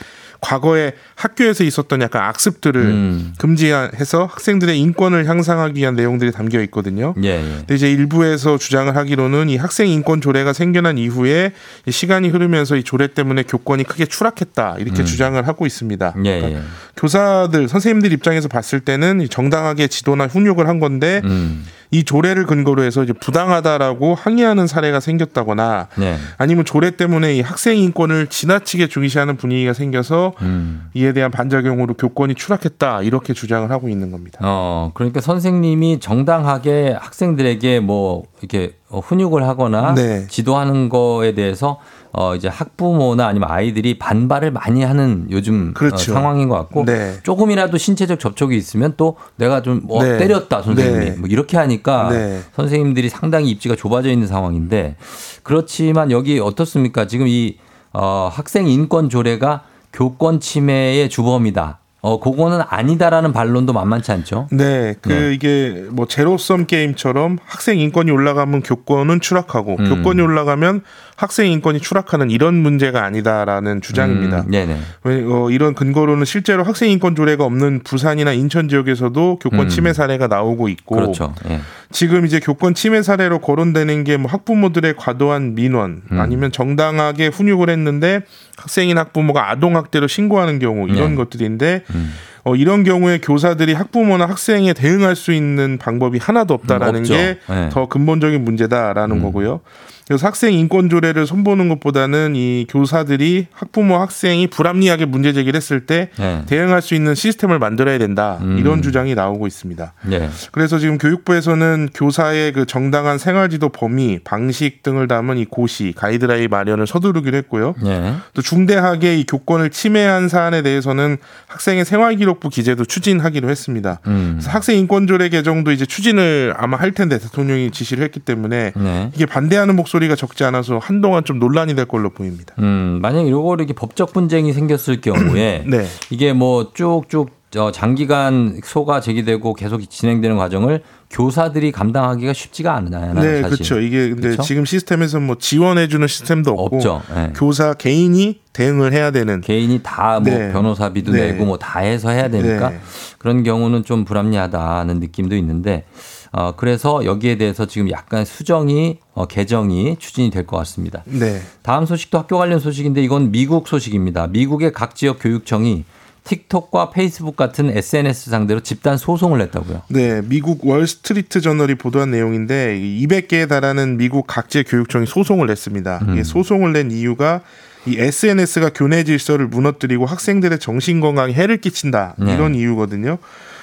과거에 학교에서 있었던 약간 악습들을 음. 금지해서 학생들의 인권을 향상하기 위한 내용들이 담겨 있거든요. 예, 예. 근데 이제 일부에서 주장을 하기로는 이 학생 인권 조례가 생겨난 이후에 이 시간이 흐르면서 이 조례 때문에 교권이 크게 추락했다 이렇게 음. 주장을 하고 있습니다. 예, 그러니까 예. 교사들 선생님들 입장에서 봤을 때는 이 정당하게 지도나 훈육을 한 건데 음. 이 조례를 근거로 해서 이제 부당하다라고 항의하는 사례가 생겼다거나 네. 아니면 조례 때문에 이 학생 인권을 지나치게 중시하는 분위기가 생겨서 음. 이에 대한 반작용으로 교권이 추락했다 이렇게 주장을 하고 있는 겁니다. 어, 그러니까 선생님이 정당하게 학생들에게 뭐 이렇게 어, 훈육을 하거나 네. 지도하는 거에 대해서 어 이제 학부모나 아니면 아이들이 반발을 많이 하는 요즘 그렇죠. 어, 상황인 것 같고 네. 조금이라도 신체적 접촉이 있으면 또 내가 좀뭐 네. 때렸다 선생님이 네. 뭐 이렇게 하니까 네. 선생님들이 상당히 입지가 좁아져 있는 상황인데 그렇지만 여기 어떻습니까? 지금 이 어, 학생 인권 조례가 교권 침해의 주범이다. 어, 그거는 아니다라는 반론도 만만치 않죠. 네, 그 네. 이게 뭐 제로섬 게임처럼 학생 인권이 올라가면 교권은 추락하고 음. 교권이 올라가면 학생 인권이 추락하는 이런 문제가 아니다라는 주장입니다. 음, 네네. 왜, 어, 이런 근거로는 실제로 학생 인권 조례가 없는 부산이나 인천 지역에서도 교권 음. 침해 사례가 나오고 있고 그렇죠. 예. 지금 이제 교권 침해 사례로 거론되는 게 뭐 학부모들의 과도한 민원 음. 아니면 정당하게 훈육을 했는데 학생인 학부모가 아동 학대로 신고하는 경우 이런 네. 것들인데 음. 어, 이런 경우에 교사들이 학부모나 학생에 대응할 수 있는 방법이 하나도 없다라는 음, 없죠. 게 네. 더 근본적인 문제다라는 음. 거고요. 그래서 학생 인권 조례를 손보는 것보다는 이 교사들이 학부모 학생이 불합리하게 문제 제기를 했을 때 네. 대응할 수 있는 시스템을 만들어야 된다 음. 이런 주장이 나오고 있습니다. 네. 그래서 지금 교육부에서는 교사의 그 정당한 생활지도 범위, 방식 등을 담은 이 고시 가이드라인 마련을 서두르기로 했고요. 네. 또 중대하게 이 교권을 침해한 사안에 대해서는 학생의 생활기록부 기재도 추진하기로 했습니다. 음. 학생 인권 조례 개정도 이제 추진을 아마 할 텐데 대통령이 지시를 했기 때문에 네. 이게 반대하는 목소리 가 적지 않아서 한동안 좀 논란이 될 걸로 보입니다. 음, 만약 이거 이렇게 법적 분쟁이 생겼을 경우에 네. 이게 뭐 쭉쭉 어, 장기간 소가 제기되고 계속 진행되는 과정을 교사들이 감당하기가 쉽지가 않아요. 네, 사실. 그렇죠. 이게 근데 그렇죠? 지금 시스템에서 뭐 지원해주는 시스템도 없고. 네. 교사 개인이 대응을 해야 되는 개인이 다뭐 네. 변호사비도 네. 내고 뭐 다 해서 해야 되니까 네. 그런 경우는 좀 불합리하다는 느낌도 있는데 어, 그래서 여기에 대해서 지금 약간 수정이 어, 개정이 추진이 될 것 같습니다. 네. 다음 소식도 학교 관련 소식인데 이건 미국 소식입니다. 미국의 각 지역 교육청이 틱톡과 페이스북 같은 SNS 상대로 집단 소송을 냈다고요. 네, 미국 월스트리트 저널이 보도한 내용인데 200개에 달하는 미국 각지의 교육청이 소송을 냈습니다. 음. 소송을 낸 이유가 이 SNS가 교내 질서를 무너뜨리고 학생들의 정신 건강에 해를 끼친다 네. 이런 이유거든요.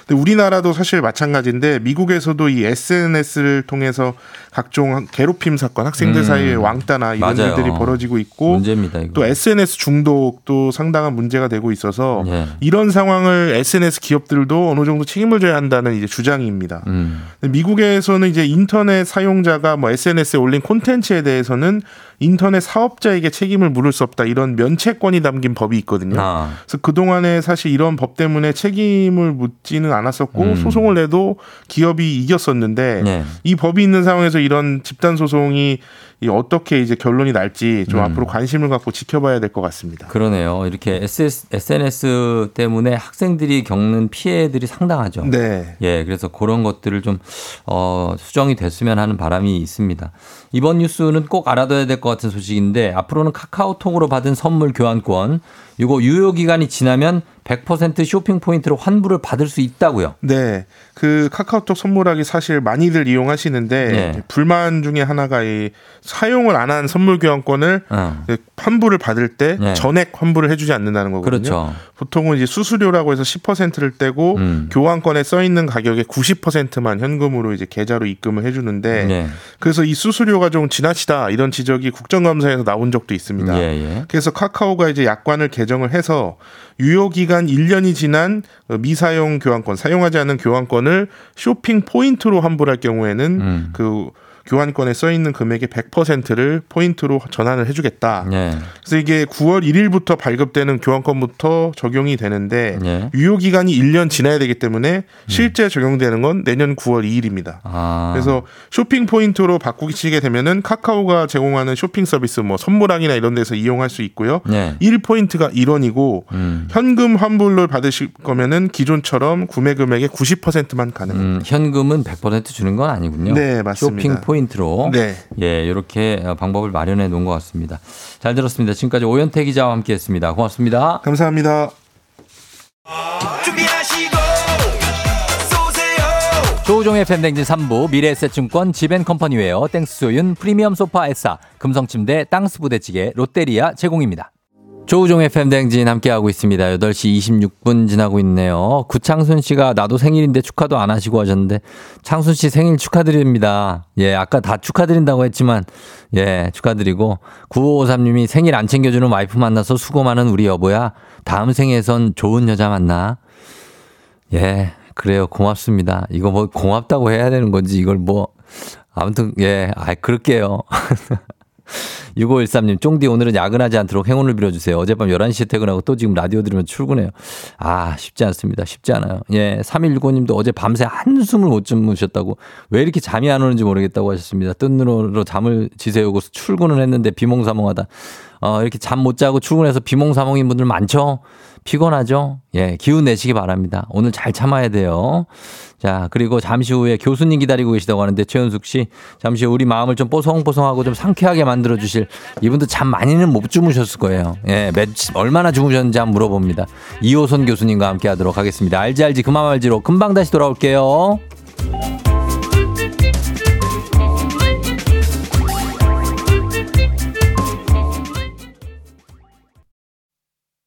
근데 우리나라도 사실 마찬가지인데 미국에서도 이 SNS를 통해서 각종 괴롭힘 사건, 학생들 음. 사이에 왕따나 이런 맞아요. 일들이 벌어지고 있고 문제입니다. 또 SNS 중독도 상당한 문제가 되고 있어서 예. 이런 상황을 SNS 기업들도 어느 정도 책임을 져야 한다는 이제 주장입니다. 음. 미국에서는 이제 인터넷 사용자가 뭐 SNS에 올린 콘텐츠에 대해서는 인터넷 사업자에게 책임을 물을 수 없다 이런 면책권이 담긴 법이 있거든요. 아. 그래서 그 동안에 사실 이런 법 때문에 책임을 묻지는 않았었고 음. 소송을 내도 기업이 이겼었는데 네. 이 법이 있는 상황에서 이런 집단 소송이 이 어떻게 이제 결론이 날지 좀 음. 앞으로 관심을 갖고 지켜봐야 될 것 같습니다. 그러네요. 이렇게 SS, SNS 때문에 학생들이 겪는 피해들이 상당하죠. 네. 예, 그래서 그런 것들을 좀, 어, 수정이 됐으면 하는 바람이 있습니다. 이번 뉴스는 꼭 알아둬야 될 것 같은 소식인데, 앞으로는 카카오톡으로 받은 선물 교환권, 이거 유효 기간이 지나면 100% 쇼핑 포인트로 환불을 받을 수 있다고요. 네. 그 카카오톡 선물하기 사실 많이들 이용하시는데 네. 불만 중에 하나가 이 사용을 안 한 선물 교환권을 어. 그 환불을 받을 때 네. 전액 환불을 해주지 않는다는 거거든요. 그렇죠. 보통은 이제 수수료라고 해서 10%를 떼고 음. 교환권에 써 있는 가격의 90%만 현금으로 이제 계좌로 입금을 해주는데 네. 그래서 이 수수료가 좀 지나치다 이런 지적이 국정감사에서 나온 적도 있습니다. 예, 예. 그래서 카카오가 이제 약관을 개정을 해서 유효 기간 1년이 지난 미사용 교환권, 사용하지 않은 교환권을 쇼핑 포인트로 환불할 경우에는 음. 그 교환권에 써 있는 금액의 100%를 포인트로 전환을 해주겠다. 예. 그래서 이게 9월 1일부터 발급되는 교환권부터 적용이 되는데 예. 유효 기간이 1년 지나야 되기 때문에 실제 적용되는 건 내년 9월 2일입니다. 아. 그래서 쇼핑 포인트로 바꾸시게 되면은 카카오가 제공하는 쇼핑 서비스 뭐 선물하기나 이런 데서 이용할 수 있고요. 네. 1포인트가 1원이고 음. 현금 환불을 받으실 거면은 기존처럼 구매 금액의 90%만 가능합니다. 음, 현금은 100% 주는 건 아니군요. 네, 맞습니다. 쇼핑 포인트 로. 네. 예, 이렇게 방법을 마련해 놓은 것 같습니다. 잘 들었습니다. 지금까지 오현태 기자와 함께 했습니다. 고맙습니다. 감사합니다. 조우종의 FM 대행진 3부 미래에셋증권 지벤컴퍼니웨어 땡스소윤 프리미엄 소파 에싸 금성침대 땅스 부대찌개 롯데리아 제공입니다. 조우종의 FM 대행진 함께하고 있습니다. 8시 26분 지나고 있네요. 구창순 씨가 나도 생일인데 축하도 안 하시고 하셨는데 창순 씨 생일 축하드립니다. 예, 아까 다 축하드린다고 했지만 예, 축하드리고 9553님이 생일 안 챙겨주는 와이프 만나서 수고 많은 우리 여보야. 다음 생에선 좋은 여자 만나. 예, 그래요. 고맙습니다. 이거 뭐 고맙다고 해야 되는 건지 이걸 뭐 아무튼 예, 아 그럴게요. 6513님, 쫑디 오늘은 야근하지 않도록 행운을 빌어주세요. 어젯밤 11시에 퇴근하고 또 지금 라디오 들으면 출근해요. 아, 쉽지 않습니다. 쉽지 않아요. 예, 3165님도 어제 밤새 한숨을 못 주무셨다고 왜 이렇게 잠이 안 오는지 모르겠다고 하셨습니다. 뜬 눈으로 잠을 지새우고 출근을 했는데 비몽사몽하다. 어, 이렇게 잠 못 자고 출근해서 비몽사몽인 분들 많죠? 피곤하죠? 예, 기운 내시기 바랍니다. 오늘 잘 참아야 돼요. 자, 그리고 잠시 후에 교수님 기다리고 계시다고 하는데 최현숙 씨, 잠시 후 우리 마음을 좀 뽀송뽀송하고 좀 상쾌하게 만들어 주실 이분도 잠 많이는 못 주무셨을 거예요. 예, 몇, 얼마나 주무셨는지 한번 물어봅니다. 이호선 교수님과 함께 하도록 하겠습니다. 알지 알지 그만 알지로 금방 다시 돌아올게요.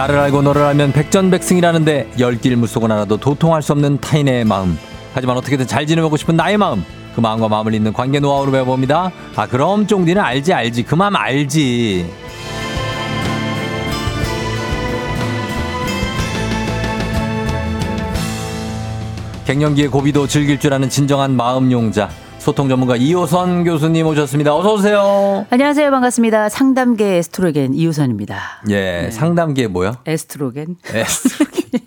나를 알고 너를 알면 백전백승이라는데 열길 물속은 알아도 도통할 수 없는 타인의 마음. 하지만 어떻게든 잘 지내보고 싶은 나의 마음. 그 마음과 마음을 잇는 관계 노하우로 배워봅니다. 아 그럼 쫑디는 알지 알지 그 마음 알지. 갱년기의 고비도 즐길 줄 아는 진정한 마음 용자. 소통 전문가 이호선 교수님 오셨습니다. 어서 오세요. 안녕하세요. 반갑습니다. 상담계 에스트로겐 이우선입니다. 예, 상담계 뭐요? 에스트로겐. 에스트로겐.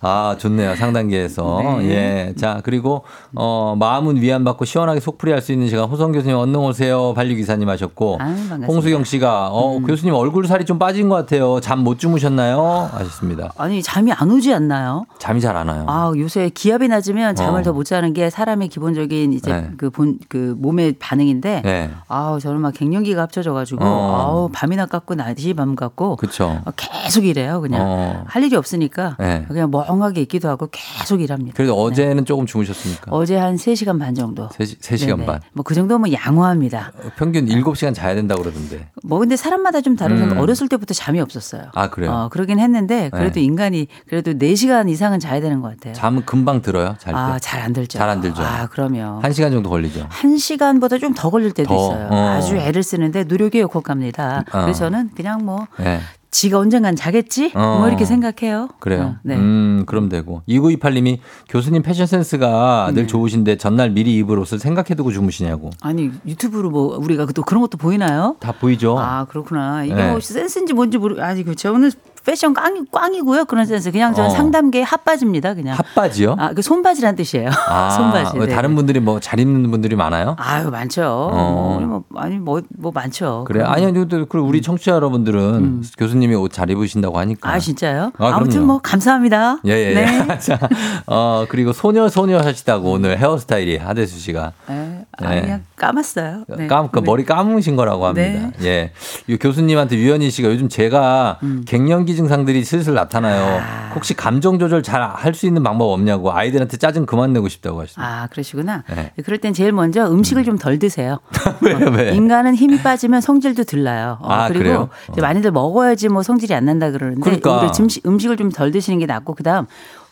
아, 좋네요. 상단계에서. 예. 자, 그리고, 어, 마음은 위안받고 시원하게 속풀이 할 수 있는 시간. 호성 교수님, 얼른 오세요. 반려기사님 하셨고. 아유. 홍수경 씨가, 어, 교수님 얼굴 살이 좀 빠진 것 같아요. 잠 못 주무셨나요? 하셨습니다. 아니 잠이 안 오지 않나요? 잠이 잘 안 와요. 아 요새 기압이 낮으면 잠을 어. 더못 자는 게 사람의 기본적인 이제 네. 그 본 그 몸의 반응인데 네. 아우 저는 막 갱년기가 합쳐져가지고 어. 아우 밤이나 깎고 낮이 밤 깎고 그쵸. 어, 계속 일해요 그냥 어. 할 일이 없으니까 네. 그냥 멍하게 있기도 하고 계속 일합니다. 그래도 어제는 조금 주무셨습니까? 어제 한 3시간 반 정도. 3, 시간 네네. 반. 뭐 그 정도면 양호합니다. 평균 7시간 자야 된다고 그러던데. 뭐 근데 사람마다 좀 다르니까 음. 어렸을 때부터 잠이 없었어요. 아, 그래요? 어, 그러긴 했는데 그래도 네. 인간이 그래도 4시간 이상은 자야 되는 것 같아요. 잠은 금방 들어요? 잘 때? 아, 잘 안 들죠. 잘 안 들죠. 아, 그럼요. 한 시간 정도 걸리죠. 한 시간보다 좀 더 걸릴 때도 더, 있어요. 어. 아주 애를 쓰는데 노력이 역혹합니다. 어. 그래서 저는 그냥 뭐 네. 지가 언젠간 자겠지? 어. 뭐 이렇게 생각해요. 그래요. 어, 네. 음, 그럼 되고. 2928님이 교수님 패션 센스가 네. 늘 좋으신데 전날 미리 입을 옷을 생각해두고 주무시냐고. 아니 유튜브로 뭐 우리가 또 그런 것도 보이나요? 다 보이죠? 아 그렇구나. 이게 네. 뭐 센스인지 뭔지 모르. 아니 그 저는 패션 꽝이 꽝이고요. 그런 센스. 그냥 저는 어. 상담계 핫바지입니다. 그냥. 핫바지요? 아, 그 손바지란 뜻이에요. 아, 손바지. 왜 네. 다른 분들이 뭐 잘 입는 분들이 많아요? 아유 많죠. 어. 뭐, 뭐 아니 뭐 뭐 많죠. 그래. 아니, 아니, 또 그리고 우리 청취자 여러분들은 교수님이 옷 잘 입으신다고 하니까. 음. 아 진짜요? 아, 아, 무튼 그럼요. 뭐 감사합니다. 예, 예, 네. 예. 자, 어, 그리고 소녀, 소녀 하시다고 오늘 헤어스타일이 하대수 씨가. 네. 아, 네. 그냥 까맣어요. 네. 감, 그 네. 머리 감으신 거라고 합니다. 예. 이 교수님한테 유현희 씨가 요즘 제가 음. 갱년기 증상들이 슬슬 나타나요. 아. 혹시 감정 조절 잘 할 수 있는 방법 없냐고 아이들한테 짜증 그만 내고 싶다고 하시습니다 아 그러시구나. 네. 그럴 땐 제일 먼저 음식을 좀덜 드세요. 왜요, 왜? 인간은 힘이 빠지면 성질도 들나요. 어, 아, 그리고 그래요? 이제 많이들 먹어야지 뭐 성질이 안 난다 그러는데 그러니까. 음식을 좀 덜 드시는 게 낫고 그다음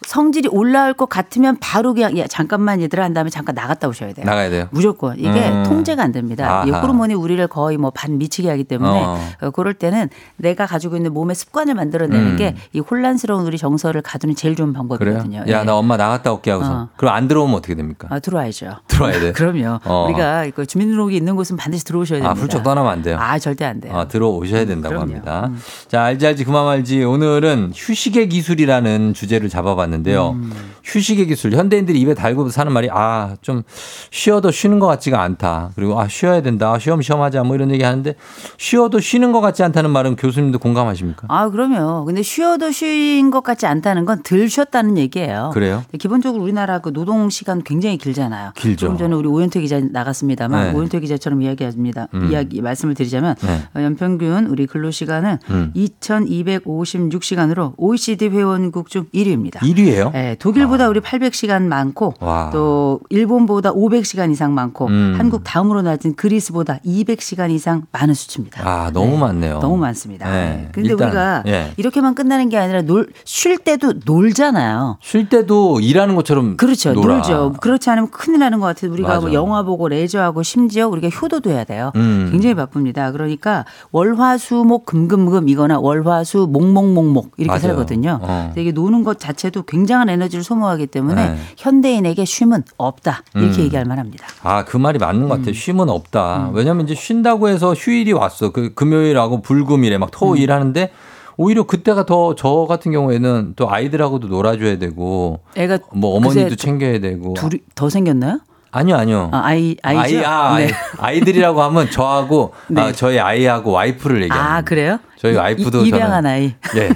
성질이 올라올 것 같으면 바로 그냥 야, 잠깐만 얘들아 한 다음에 잠깐 나갔다 오셔야 돼요. 나가야 돼요. 무조건 이게 음. 통제가 안 됩니다. 이 아하. 호르몬이 우리를 거의 뭐 반 미치게 하기 때문에 어. 어, 그럴 때는 내가 가지고 있는 몸의 습관을 만들어내는 음. 게이 혼란스러운 우리 정서를 가두는 제일 좋은? 방법이거든요. 야, 예. 나 엄마 나갔다 올게 하고서. 어. 그럼 안 들어오면 어떻게 됩니까? 아, 들어와야죠. 들어와야 돼요? 그럼요. 어. 우리가 그 주민등록이 있는 곳은 반드시 들어오셔야 됩니다. 아, 훌쩍 떠나면 안 돼요. 아, 절대 안 돼요. 아, 들어오셔야 된다고 그럼요. 음. 합니다. 자, 알지 알지 그만 말지. 오늘은 휴식의 기술이라는 주제를 잡아봤는데 요. 음. 휴식의 기술. 현대인들이 입에 달고 사는 말이 아, 좀 쉬어도 쉬는 것 같지가 않다. 그리고 아, 쉬어야 된다. 쉬엄쉬엄 하자. 뭐 이런 얘기 하는데 쉬어도 쉬는 것 같지 않다는 말은 교수님도 공감하십니까? 아, 그럼요. 근데 쉬어도 쉰 것 같지 않다는 건 덜 쉬었다는 얘기예요. 그래요? 기본적으로 우리나라 그 노동 시간 굉장히 길잖아요. 길죠. 조금 전에 우리 오현태 기자 나갔습니다만 네. 오현태 기자처럼 이야기합니다. 음. 이야기 말씀을 드리자면 네. 어, 연평균 우리 근로 시간은 음. 2,256시간으로 OECD 회원국 중 1위입니다. 1위 예요? 네, 독일보다 우리 800시간 많고 와. 또 일본보다 500시간 이상 많고 음. 한국 다음으로 낮은 그리스보다 200시간 이상 많은 수치입니다. 아, 너무 많네요. 너무 많습니다. 네. 근데 일단, 우리가 예. 이렇게만 끝나는 게 아니라 놀, 쉴 때도 놀잖아요. 쉴 때도 일하는 것처럼 그렇죠. 놀아. 놀죠. 그렇지 않으면 큰일 나는 것 같아요. 우리가 맞아. 뭐 영화 보고 레저하고 심지어 우리가 효도도 해야 돼요. 음. 굉장히 바쁩니다. 그러니까 월화수목 금금금 이거나 월화수 목목목목 이렇게 맞아요. 살거든요. 어. 이게 노는 것 자체도 굉장한 에너지를 소모하기 때문에 네. 현대인에게 쉼은 없다 이렇게 음. 얘기할 만합니다. 아, 그 말이 맞는 것 음. 같아요. 쉼은 없다. 왜냐면 이제 쉰다고 해서 휴일이 왔어. 그 금요일하고 불금일에 막 토일 음. 하는데 오히려 그때가 더 저 같은 경우에는 또 아이들하고도 놀아줘야 되고 애가 뭐 어머니도 챙겨야 되고 둘이 더 생겼나요? 아니요 아니요 아, 아이 아이죠. 아이, 아, 네. 아이, 들이라고 하면 저하고 네. 아, 저희 아이하고 와이프를 얘기합니다. 아 그래요? 저희 이- 와이프도 입양한 저는- 아이. 예.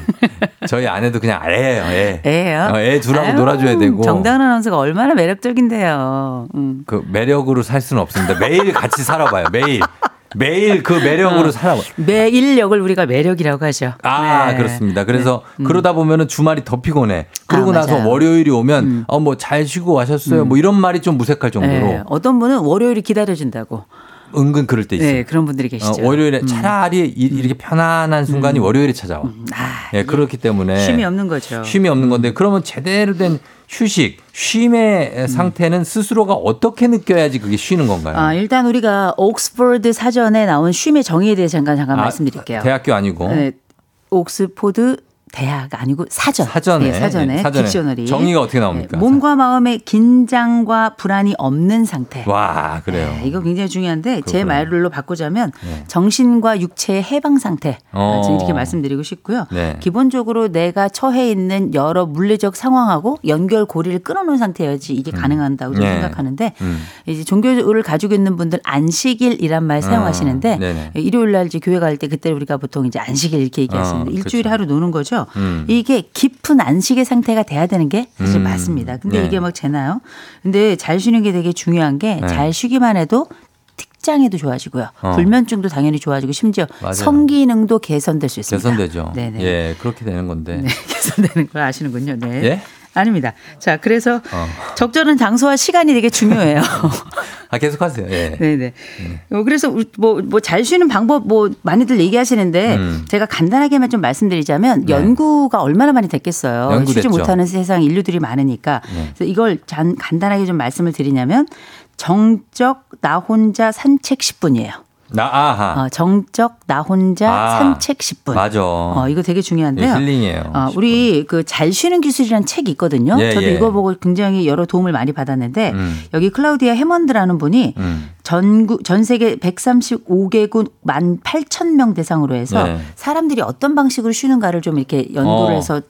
저희 아내도 그냥 애예요. 애. 애예요? 어, 애 둘하고 아유, 놀아줘야 되고. 정다은 아나운서가 얼마나 매력적인데요. 음. 그 매력으로 살 수는 없습니다. 매일 같이 살아봐요. 매일. 매일 그 매력으로 어. 살아봐. 매일력을 우리가 매력이라고 하죠. 아, 네. 그렇습니다. 그래서 그러다 보면은 주말이 더 피곤해. 그러고 아, 나서. 음. 월요일이 오면 어뭐 잘 쉬고 와셨어요. 뭐 이런 말이 좀 무색할 정도로 네. 어떤 분은 월요일이 기다려진다고. 은근 그럴 때 있어요. 네, 그런 분들이 어, 계시죠. 월요일에 음. 차라리 이- 이렇게 편안한 순간이 월요일에 찾아와. 아, 예, 그렇기 때문에 쉼이 없는 거죠. 쉼이 없는 건데 그러면 제대로 된 휴식, 쉼의 상태는 스스로가 어떻게 느껴야지 그게 쉬는 건가요? 아, 일단 우리가 옥스퍼드 사전에 나온 쉼의 정의에 대해서 잠깐 잠깐 아, 말씀드릴게요. 대학교 아니고. 네, 옥스포드 대화가 아니고 사전. 사전에. 네, 사전에. 네, 사전에. 딕셔너리. 정의가 어떻게 나옵니까? 네, 몸과 마음의 긴장과 불안이 없는 상태. 와, 그래요. 네, 이거 굉장히 중요한데 제 그렇구나. 말로 바꾸자면 네. 정신과 육체의 해방 상태 어. 지금 이렇게 말씀드리고 싶고요. 네. 기본적으로 내가 처해 있는 여러 물리적 상황하고 연결 고리를 끊어놓은 상태여야지 이게 가능한다고 저는 네. 생각하는데 음. 이제 종교를 가지고 있는 분들 안식일이란 말 사용하시는데 어. 일요일 날 이제 교회 갈 때 그때 우리가 보통 이제 안식일 이렇게 얘기하시는데 어, 일주일에 그쵸. 하루 노는 거죠. 음. 이게 깊은 안식의 상태가 돼야 되는 게 사실 음. 맞습니다. 근데 네. 이게 막 재나요? 근데 잘 쉬는 게 되게 중요한 게 네. 잘 쉬기만 해도 특장에도 좋아지고요. 어. 불면증도 당연히 좋아지고 심지어 맞아요. 성기능도 개선될 수 있습니다. 개선되죠. 네네. 예, 그렇게 되는 건데. 네, 개선되는 걸 아시는군요. 네. 예? 아닙니다. 자, 그래서 어. 적절한 장소와 시간이 되게 중요해요. 아, 계속하세요. 예. 네네. 어, 그래서 뭐 뭐 잘 쉬는 방법 뭐 많이들 얘기하시는데 음. 제가 간단하게만 좀 말씀드리자면 네. 연구가 얼마나 많이 됐겠어요. 연구됐죠. 쉬지 못하는 세상 인류들이 많으니까. 네. 그래서 이걸 잔, 간단하게 좀 말씀을 드리냐면 정적 나 혼자 산책 10분이에요. 나, 아하. 어, 정적 나 혼자 아, 산책 10분. 맞아. 어, 이거 되게 중요한데요. 예, 힐링이에요. 어, 우리 그 잘 쉬는 기술이라는 책이 있거든요. 예, 저도 예. 이거 보고 굉장히 여러 도움을 많이 받았는데 음. 여기 클라우디아 해먼드라는 분이 음. 전국 전 세계 135개국 만 8천 명 대상으로 해서 네. 사람들이 어떤 방식으로 쉬는가를 좀 이렇게 연구를 어, 해서.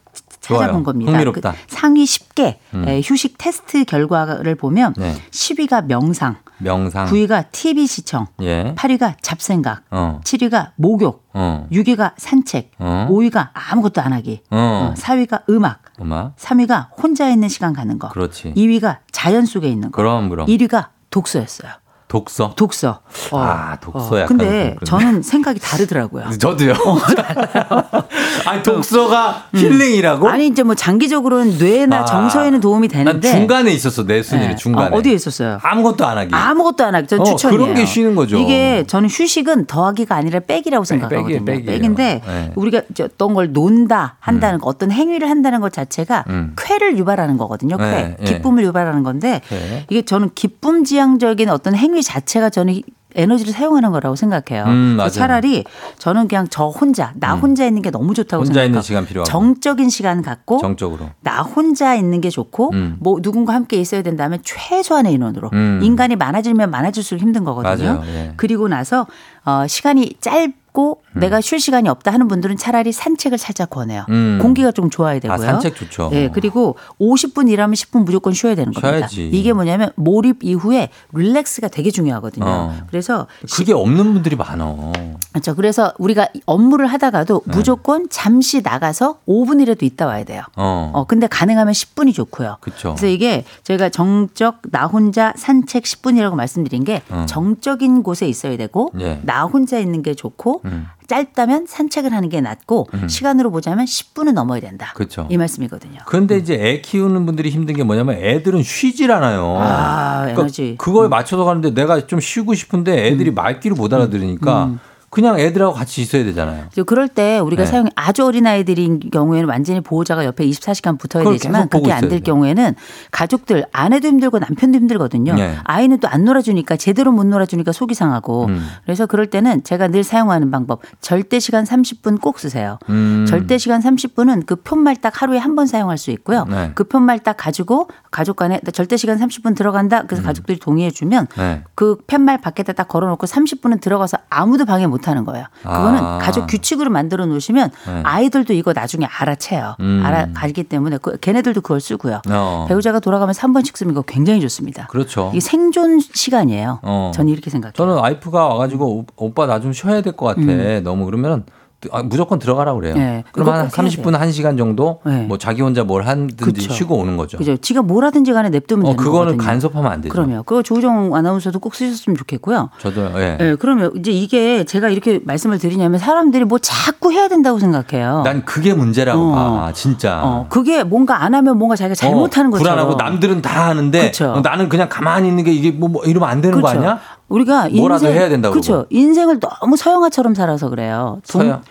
찾아본 겁니다. 흥미롭다. 그 상위 10개 음. 에, 휴식 테스트 결과를 보면 네. 10위가 명상, 명상. 9위가 TV 시청, 예. 8위가 잡생각, 어. 7위가 목욕, 어. 6위가 산책, 어. 5위가 아무것도 안 하기, 어. 4위가 음악, 음악. 3위가 혼자 있는 시간 가는 거, 그렇지. 2위가 자연 속에 있는 거, 그럼, 그럼. 1위가 독서였어요. 독서. 독서. 어. 아, 독서 어. 약간 근데. 저는 생각이 다르더라고요. 저도요. 아니, 독서가 힐링이라고? 아니 이제 뭐 장기적으로는 뇌나 아, 정서에는 도움이 난 되는데 중간에 있었어, 내 순위는 네. 중간에. 어, 어디에 있었어요? 아무것도 안 하기. 아무것도 안 하기. 전 어, 추천이에요. 그런 게 쉬는 거죠. 이게 저는 휴식은 더하기가 아니라 빼기라고 생각하거든요. 빼기예요. 백인데 네. 우리가 어떤 걸 논다 한다는 거, 어떤 행위를 한다는 것 자체가 음. 쾌를 유발하는 거거든요. 쾌, 네, 예. 기쁨을 유발하는 건데 쾌. 이게 저는 기쁨 지향적인 어떤 행위 자체가 저는 에너지를 사용하는 거라고 생각해요. 음. 차라리 저는 그냥 저 혼자 나 혼자 있는 게 너무 좋다고 혼자 생각해요. 있는 시간 필요하고. 정적인 시간 갖고 정적으로. 나 혼자 있는 게 좋고 음. 뭐 누군가 함께 있어야 된다면 최소한의 인원으로 음. 인간이 많아지면 많아질수록 힘든 거거든요. 예. 그리고 나서 어 시간이 짧 고 내가 쉴 시간이 없다 하는 분들은 차라리 산책을 살짝 권해요. 음. 공기가 좀 좋아야 되고요. 아, 산책 좋죠. 네, 그리고 50분 일하면 10분 무조건 쉬어야 되는 겁니다. 쉬어야지. 이게 뭐냐면 몰입 이후에 릴렉스가 되게 중요하거든요. 어. 그래서 그게 없는 분들이 많어. 그렇죠. 그래서 우리가 업무를 하다가도 네. 무조건 잠시 나가서 5분이라도 있다 와야 돼요. 어. 어, 근데 가능하면 10분이 좋고요. 그쵸. 그래서 이게 저희가 정적 나 혼자 산책 10분이라고 말씀드린 게 어. 정적인 곳에 있어야 되고 예. 나 혼자 있는 게 좋고 음. 짧다면 산책을 하는 게 낫고 음. 시간으로 보자면 10분은 넘어야 된다. 그쵸. 이 말씀이거든요. 근데 이제 애 키우는 분들이 힘든 게 뭐냐면 애들은 쉬질 않아요. 아, 에너지. 음. 그거에 맞춰서 가는데 내가 좀 쉬고 싶은데 애들이 말귀를 못 알아들으니까 음. 그냥 애들하고 같이 있어야 되잖아요. 그럴 때 우리가 네. 사용 아주 어린 아이들인 경우에는 완전히 보호자가 옆에 24시간 붙어야 되지만 그게 안 될. 경우에는 가족들 아내도 힘들고 남편도 힘들거든요. 네. 아이는 또 안 놀아주니까 제대로 못 놀아주니까 속이 상하고 음. 그래서 그럴 때는 제가 늘 사용하는 방법 절대 시간 30분 꼭 쓰세요. 음. 절대 시간 30분은 그 편말 딱 하루에 한 번 사용할 수 있고요. 네. 그 편말 딱 가지고 가족 간에 절대 시간 30분 들어간다. 그래서 가족들이 동의해 주면 네. 그 팻말 밖에다 딱 걸어놓고 30분은 들어가서 아무도 방해 못 하는 거예요. 그거는 아. 가족 규칙으로 만들어 놓으시면 네. 아이들도 이거 나중에 알아채요. 음. 알아가기 때문에 그, 걔네들도 그걸 쓰고요. 어. 배우자가 돌아가면서 한 번씩 쓰면 이거 굉장히 좋습니다. 그렇죠. 이게 생존 시간이에요. 어. 저는 이렇게 생각해요. 저는 와이프가 와가지고 오- 오빠 나 좀 쉬어야 될 것 같아. 너무 그러면 아, 무조건 들어가라 그래요. 음. 네, 그럼 한꼭 해야 30분, 1시간 정도 네. 뭐 자기 혼자 뭘 하든지 그쵸. 쉬고 오는 거죠. 그죠? 지가 뭘 하든지 간에 냅두면 어, 되는 그거는 거거든요. 간섭하면 안 되죠. 그럼요. 그거 조우정 아나운서도 꼭 쓰셨으면 좋겠고요. 저도 예. 예, 그러면 이제 이게 제가 이렇게 말씀을 드리냐면 사람들이 뭐 자꾸 해야 된다고 생각해요. 난 그게 문제라고 어. 봐. 진짜. 어, 그게 뭔가 안 하면 뭔가 자기가 잘못하는 어, 것처럼. 불안하고 남들은 다 하는데 그쵸. 어, 나는 그냥 가만히 있는 게 이게 뭐, 뭐 이러면 안 되는 거 그렇죠. 아니야? 우리가 뭐라도 인생, 해야 된다고 그렇죠. 인생을 너무 서양화처럼 살아서 그래요. 동, 서양?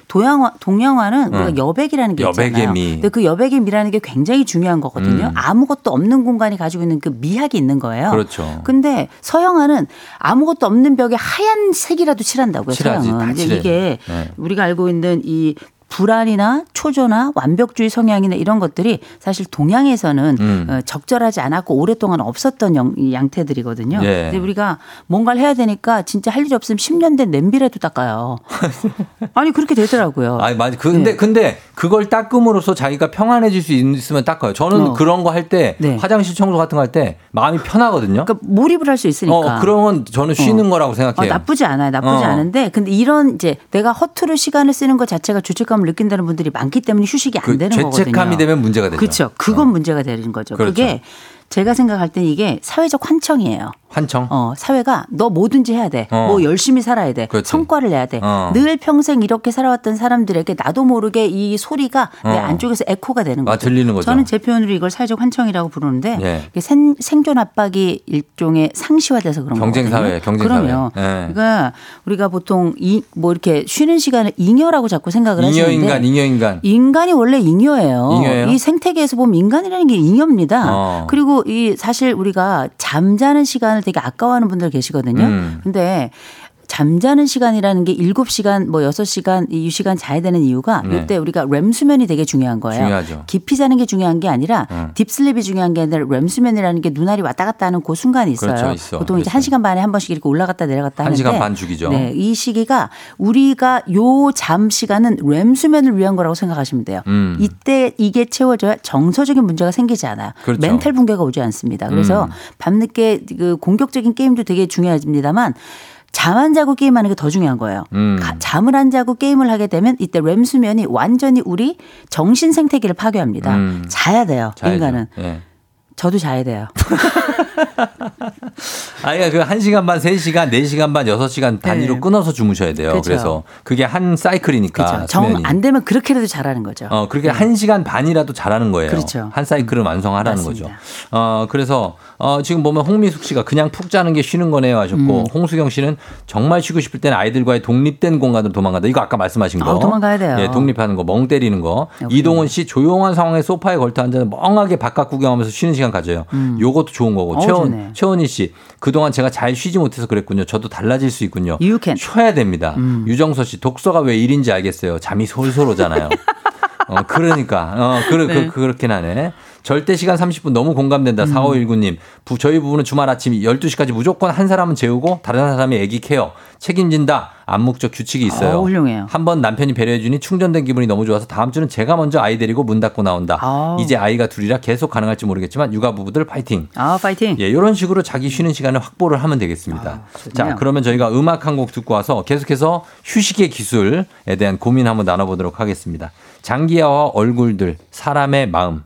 동양화는 응. 우리가 여백이라는 게 여백의 있잖아요. 미. 근데 그 여백의 미라는 게 굉장히 중요한 거거든요. 음. 아무것도 없는 공간이 가지고 있는 그 미학이 있는 거예요. 그렇죠. 근데 서양화는 아무것도 없는 벽에 하얀 색이라도 칠한다고요. 칠하지, 서양은. 칠해요. 이게 네. 우리가 알고 있는 이 불안이나 초조나 완벽주의 성향이나 이런 것들이 사실 동양에서는 음. 어, 적절하지 않았고 오랫동안 없었던 영, 이 양태들이거든요. 예. 근데 우리가 뭔가를 해야 되니까 진짜 할 일이 없으면 10년 된 냄비라도 닦아요. 아니 그렇게 되더라고요. 아니 맞아. 그, 근데 네. 근데 그걸 닦음으로써 자기가 평안해질 수 있으면 닦아요. 저는 어. 그런 거 할때 네. 화장실 청소 같은 거 할 때 마음이 편하거든요. 그러니까 몰입을 할 수 있으니까. 어, 그러면 저는 쉬는 거라고 어, 생각해요. 나쁘지 않아요. 나쁘지 어. 않은데 근데 이런 이제 내가 허투루 시간을 쓰는 것 자체가 죄책감 을 느낀다는 분들이 많기 때문에 휴식이 안 그 되는 거거든요. 죄책감이 되면 문제가 되죠. 그렇죠. 그건 문제가 되는 거죠. 그렇죠. 그게 제가 생각할 땐 이게 사회적 환청이에요. 환청. 어, 사회가 너 뭐든지 해야 돼. 어. 뭐 열심히 살아야 돼. 그렇지. 성과를 내야 돼. 어. 늘 평생 이렇게 살아왔던 사람들에게 나도 모르게 이 소리가 내 어. 안쪽에서 에코가 되는 아, 거죠. 들리는 거죠. 저는 제 표현으로 이걸 사회적 환청이라고 부르는데 예. 이게 생, 생존 압박이 일종의 상시화돼서 그런 경쟁 거거든요. 사회, 경쟁 사회. 그럼요. 예. 그러니까 우리가 보통 이 뭐 이렇게 쉬는 시간을 잉여라고 자꾸 생각을 잉여 하시는데 인간, 잉여 인간. 인간이 원래 잉여예요. 잉여예요? 이 생태계에서 보면 인간이라는 게 잉여입니다. 어. 그리고 이 사실 우리가 잠자는 시간을 되게 아까워하는 분들 계시거든요. 음. 근데 잠자는 시간이라는 게 7시간 뭐 6시간 이 시간 자야 되는 이유가 네. 이때 우리가 렘 수면이 되게 중요한 거예요. 중요하죠. 깊이 자는 게 중요한 게 아니라 음. 딥슬립이 중요한 게 아니라 렘 수면이라는 게 눈알이 왔다 갔다 하는 그 순간이 있어요. 그렇죠, 있어. 보통 이제 그렇죠. 1시간 반에 한 번씩 이렇게 올라갔다 내려갔다 한 하는데 시간 반 죽이죠. 네, 이 시기가 우리가 요 잠 시간은 렘 수면을 위한 거라고 생각하시면 돼요. 음. 이때 이게 채워져야 정서적인 문제가 생기지 않아요. 그렇죠. 멘탈 붕괴가 오지 않습니다. 그래서 음. 밤늦게 그 공격적인 게임도 되게 중요합니다만 잠 안 자고 게임하는 게 더 중요한 거예요. 음. 가- 잠을 안 자고 게임을 하게 되면 이때 렘 수면이 완전히 우리 정신 생태계를 파괴합니다. 음. 자야 돼요. 자야죠. 인간은. 예. 저도 자야 돼요. 아니, 그 1시간 반, 3시간, 4시간 반, 6시간 단위로 네. 끊어서 주무셔야 돼요. 그렇죠. 그래서 그게 한 사이클이니까. 그렇죠. 정 수면이. 안 되면 그렇게라도 잘하는 거죠. 어, 그렇게 한 시간 반이라도 잘하는 거예요. 그렇죠. 한 사이클을 완성하라는 맞습니다. 거죠. 어, 그래서, 어, 지금 보면 홍미숙 씨가 그냥 푹 자는 게 쉬는 거네요 하셨고, 음. 홍수경 씨는 정말 쉬고 싶을 때는 아이들과의 독립된 공간으로 도망간다. 이거 아까 말씀하신 거. 아, 도망가야 돼요. 예, 독립하는 거, 멍 때리는 거. 역시. 이동훈 씨 조용한 상황에 소파에 걸터 앉아서 멍하게 바깥 구경하면서 쉬는 시간 가져요. 요것도 좋은 거고. 음. 어, 최원, 좋네. 최원희 씨, 그동안 제가 잘 쉬지 못해서 그랬군요. 저도 달라질 수 있군요. 쉬어야 됩니다. 음. 유정서 씨, 독서가 왜 일인지 알겠어요. 잠이 솔솔 오잖아요. 어, 그러니까. 어, 그, 네. 그, 그렇긴 하네. 절대 시간 30분 너무 음. 공감된다. 4519님. 부, 저희 부부는 주말 아침 12시까지 무조건 한 사람은 재우고 다른 사람이 애기 케어. 책임진다. 암묵적 규칙이 있어요. 어, 훌륭해요. 한 번 남편이 배려해주니 충전된 기분이 너무 좋아서 다음 주는 제가 먼저 아이 데리고 문 닫고 나온다. 아우. 이제 아이가 둘이라 계속 가능할지 모르겠지만 육아 부부들 파이팅. 아, 파이팅. 예, 이런 식으로 자기 쉬는 시간을 확보를 하면 되겠습니다. 아. 자, 그러면 저희가 음악 한 곡 듣고 와서 계속해서 휴식의 기술에 대한 고민 한번 나눠보도록 하겠습니다. 장기하와 얼굴들, 사람의 마음.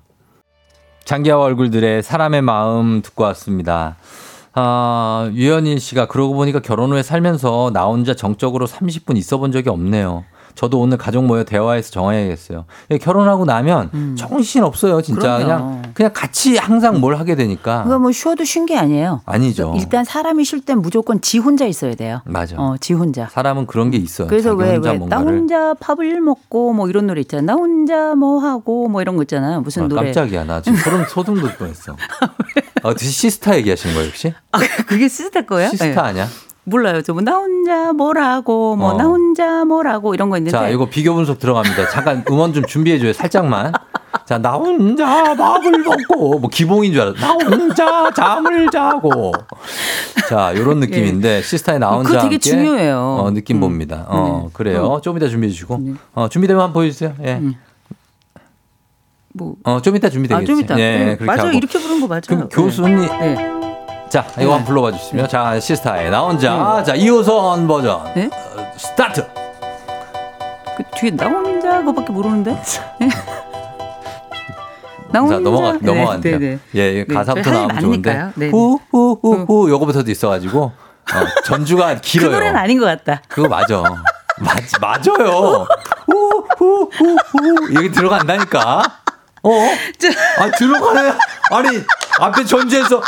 장기하와 얼굴들의 사람의 마음 듣고 왔습니다. 아, 유현일 씨가 그러고 보니까 결혼 후에 살면서 나 혼자 정적으로 30분 있어 본 적이 없네요. 저도 오늘 가족 모여 대화해서 정해야겠어요. 예, 결혼하고 나면 정신 없어요, 진짜. 음. 그럼요. 그냥 그냥 같이 항상 뭘 하게 되니까. 그거 뭐 쉬어도 쉰 게 아니에요. 아니죠. 일단 사람이 쉴 땐 무조건 지 혼자 있어야 돼요. 맞아. 어, 지 혼자. 사람은 그런 게 있어요. 그래서 자기 왜, 혼자 왜, 나 뭔가를. 혼자 밥을 먹고 뭐 이런 노래 있잖아. 나 혼자 뭐 하고 뭐 이런 거 있잖아요. 무슨 아, 노래. 깜짝이야. 나 지금 소름, 소름 돋을 뻔했어. 아, 혹시 시스타 얘기하시는 거예요, 혹시? 아, 그게 시스타 거예요? 시스타 네. 아니야? 몰라요. 저뭐 나 혼자 뭐라고 뭐 어. 나 혼자 뭐라고 이런 거 있는데. 자, 이거 비교 분석 들어갑니다. 잠깐 음원 좀 준비해 줘요. 살짝만. 자, 나 혼자 밥을 먹고, 뭐 기봉인 줄 알았어. 나 혼자 잠을 자고. 자, 요런 느낌인데, 시스타의 나 혼자. 예. 그거 되게 중요해요. 어, 느낌 음. 봅니다. 어, 네. 그래요. 어. 좀 이따 준비해 주시고. 어, 준비되면 한번 보여주세요. 예. 뭐. 어, 좀 이따 준비되겠지. 아, 좀 이따. 예, 네. 맞아요. 하고. 이렇게 부른 거 맞아요. 그럼 교수님. 네. 자, 이거 네. 한번 불러봐 주시면. 자, 시스타의 나 혼자. 자, 이호선 버전. 네? 어, 스타트. 그 뒤에 나 혼자 그거밖에 모르는데. 네. 나 혼자. 자, 넘어가, 네, 넘어간대요. 네, 네. 예, 네, 가사부터 저희 나오면 좋은데. 많으니까요. 네, 네. 후, 후, 후, 후. 요거부터도 있어가지고. 어, 전주가 그 길어요. 노래는 아닌 것 같다. 그거 맞아. 맞, 맞아요. 후, 후, 후, 후. 여기 들어간다니까. 어? 아, 들어가네. 아니, 앞에 전주에서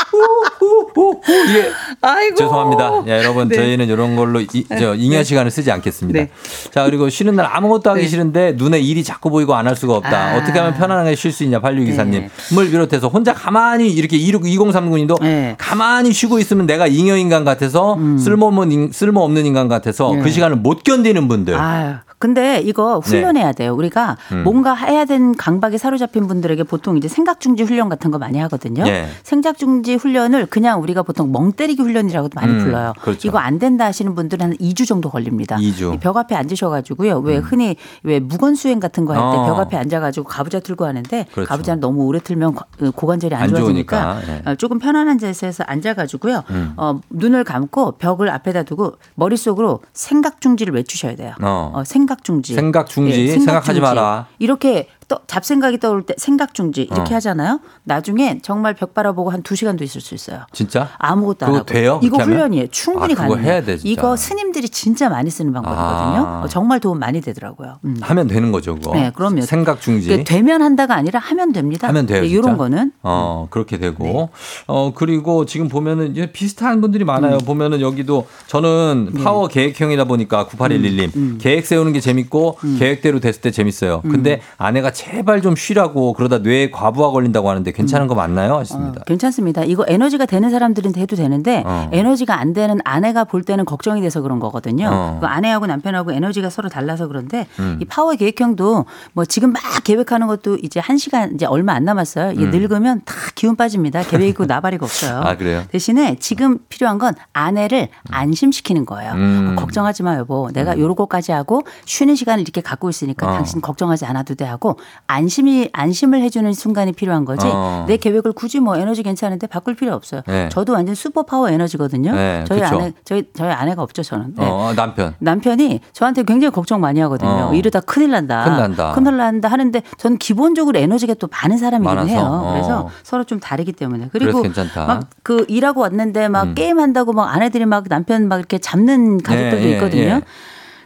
후후후 이게 아이고. 죄송합니다. 야, 여러분 네. 저희는 이런 걸로 이, 저 잉여 시간을 쓰지 않겠습니다. 네. 자 그리고 쉬는 날 아무것도 하기 싫은데 눈에 일이 자꾸 보이고 안 할 수가 없다. 아. 어떻게 하면 편안하게 쉴 수 있냐 86기사님. 네. 을 비롯해서 혼자 가만히 이렇게 2039님도 네. 가만히 쉬고 있으면 내가 잉여 인간 같아서 쓸모없는 인- 쓸모없는 인간 같아서 음. 네. 그 시간을 못 견디는 분들. 아유, 근데 이거 훈련해야 돼요. 우리가 네. 음. 뭔가 해야 되는 강박에 사로잡힌 분들에게 보통 이제 생각 중지 훈련 같은 거 많이 하거든요. 예. 생각중지 훈련을 그냥 우리가 보통 멍 때리기 훈련이라고도 많이 음, 불러요. 그렇죠. 이거 안 된다 하시는 분들은 한 2주 정도 걸립니다. 2주. 이벽 앞에 앉으셔 가지고요. 왜 흔히 왜 무건 수행 같은 거 할때 어. 벽 앞에 앉아 가지고 가부좌 들고 하는데 그렇죠. 가부좌는 너무 오래 틀면 고- 그 고관절이 안, 안 좋아지니까 예. 어, 조금 편안한 자세에서 앉아 가지고요. 음. 어, 눈을 감고 벽을 앞에다 두고 머릿속으로 생각 중지를 외치셔야 돼요. 어. 어, 생각 중지. 생각 중지, 예, 생각하지 마라. 이렇게 또 잡생각이 떠올 때 생각 중지 이렇게 어. 하잖아요. 나중에 정말 벽 바라보고 한두 시간도 있을 수 있어요. 진짜? 아무것도 안 하고. 돼요? 이거? 훈련이에요. 충분히 아, 가능해요. 돼. 이거 스님들이 진짜 많이 쓰는 방법이거든요. 아. 어, 정말 도움 많이 되더라고요. 음. 하면 되는 거죠, 그거. 네, 그럼요. 생각 중지. 이게 되면 한다가 아니라 하면 됩니다. 하면 돼요. 네? 이런 거는 어, 그렇게 되고. 네. 어, 그리고 지금 보면은 이제 비슷한 분들이 많아요. 음. 보면은 여기도 저는 네. 파워 계획형이다 보니까 9811님. 음, 계획 세우는 게 재밌고 계획대로 됐을 때 재밌어요. 근데 아내가 제발 좀 쉬라고 그러다 뇌에 과부하 걸린다고 하는데 괜찮은 거 맞나요? 하셨습니다. 어, 괜찮습니다. 이거 에너지가 되는 사람들은 해도 되는데 어. 에너지가 안 되는 아내가 볼 때는 걱정이 돼서 그런 거거든요. 어. 그 아내하고 남편하고 에너지가 서로 달라서 그런데 음. 이 파워 계획형도 뭐 지금 막 계획하는 것도 이제 한 시간 이제 얼마 안 남았어요. 이게 음. 늙으면 다 기운 빠집니다. 계획이고 나발이고 없어요. 아, 그래요? 대신에 지금 필요한 건 아내를 안심시키는 거예요. 음. 어, 걱정하지 마 여보. 내가 요러고까지 하고 쉬는 시간을 이렇게 갖고 있으니까 어. 당신 걱정하지 않아도 돼 하고 안심이 안심을 해주는 순간이 필요한 거지. 어. 내 계획을 굳이 뭐 에너지 괜찮은데 바꿀 필요 없어요. 네. 저도 완전 슈퍼 파워 에너지거든요. 네, 저희 그쵸. 아내 저희 저희 아내가 없죠 저는. 네. 어, 남편. 남편이 저한테 굉장히 걱정 많이 하거든요. 어. 이러다 큰일 난다. 큰일 난다. 큰일 난다 하는데 저는 기본적으로 에너지가 또 많은 사람이긴 많아서. 해요. 어. 그래서 서로 좀 다르기 때문에. 그리고. 막 그 일하고 왔는데 막 음. 게임 한다고 막 아내들이 막 남편 막 이렇게 잡는 가족들도 예, 예, 있거든요. 예.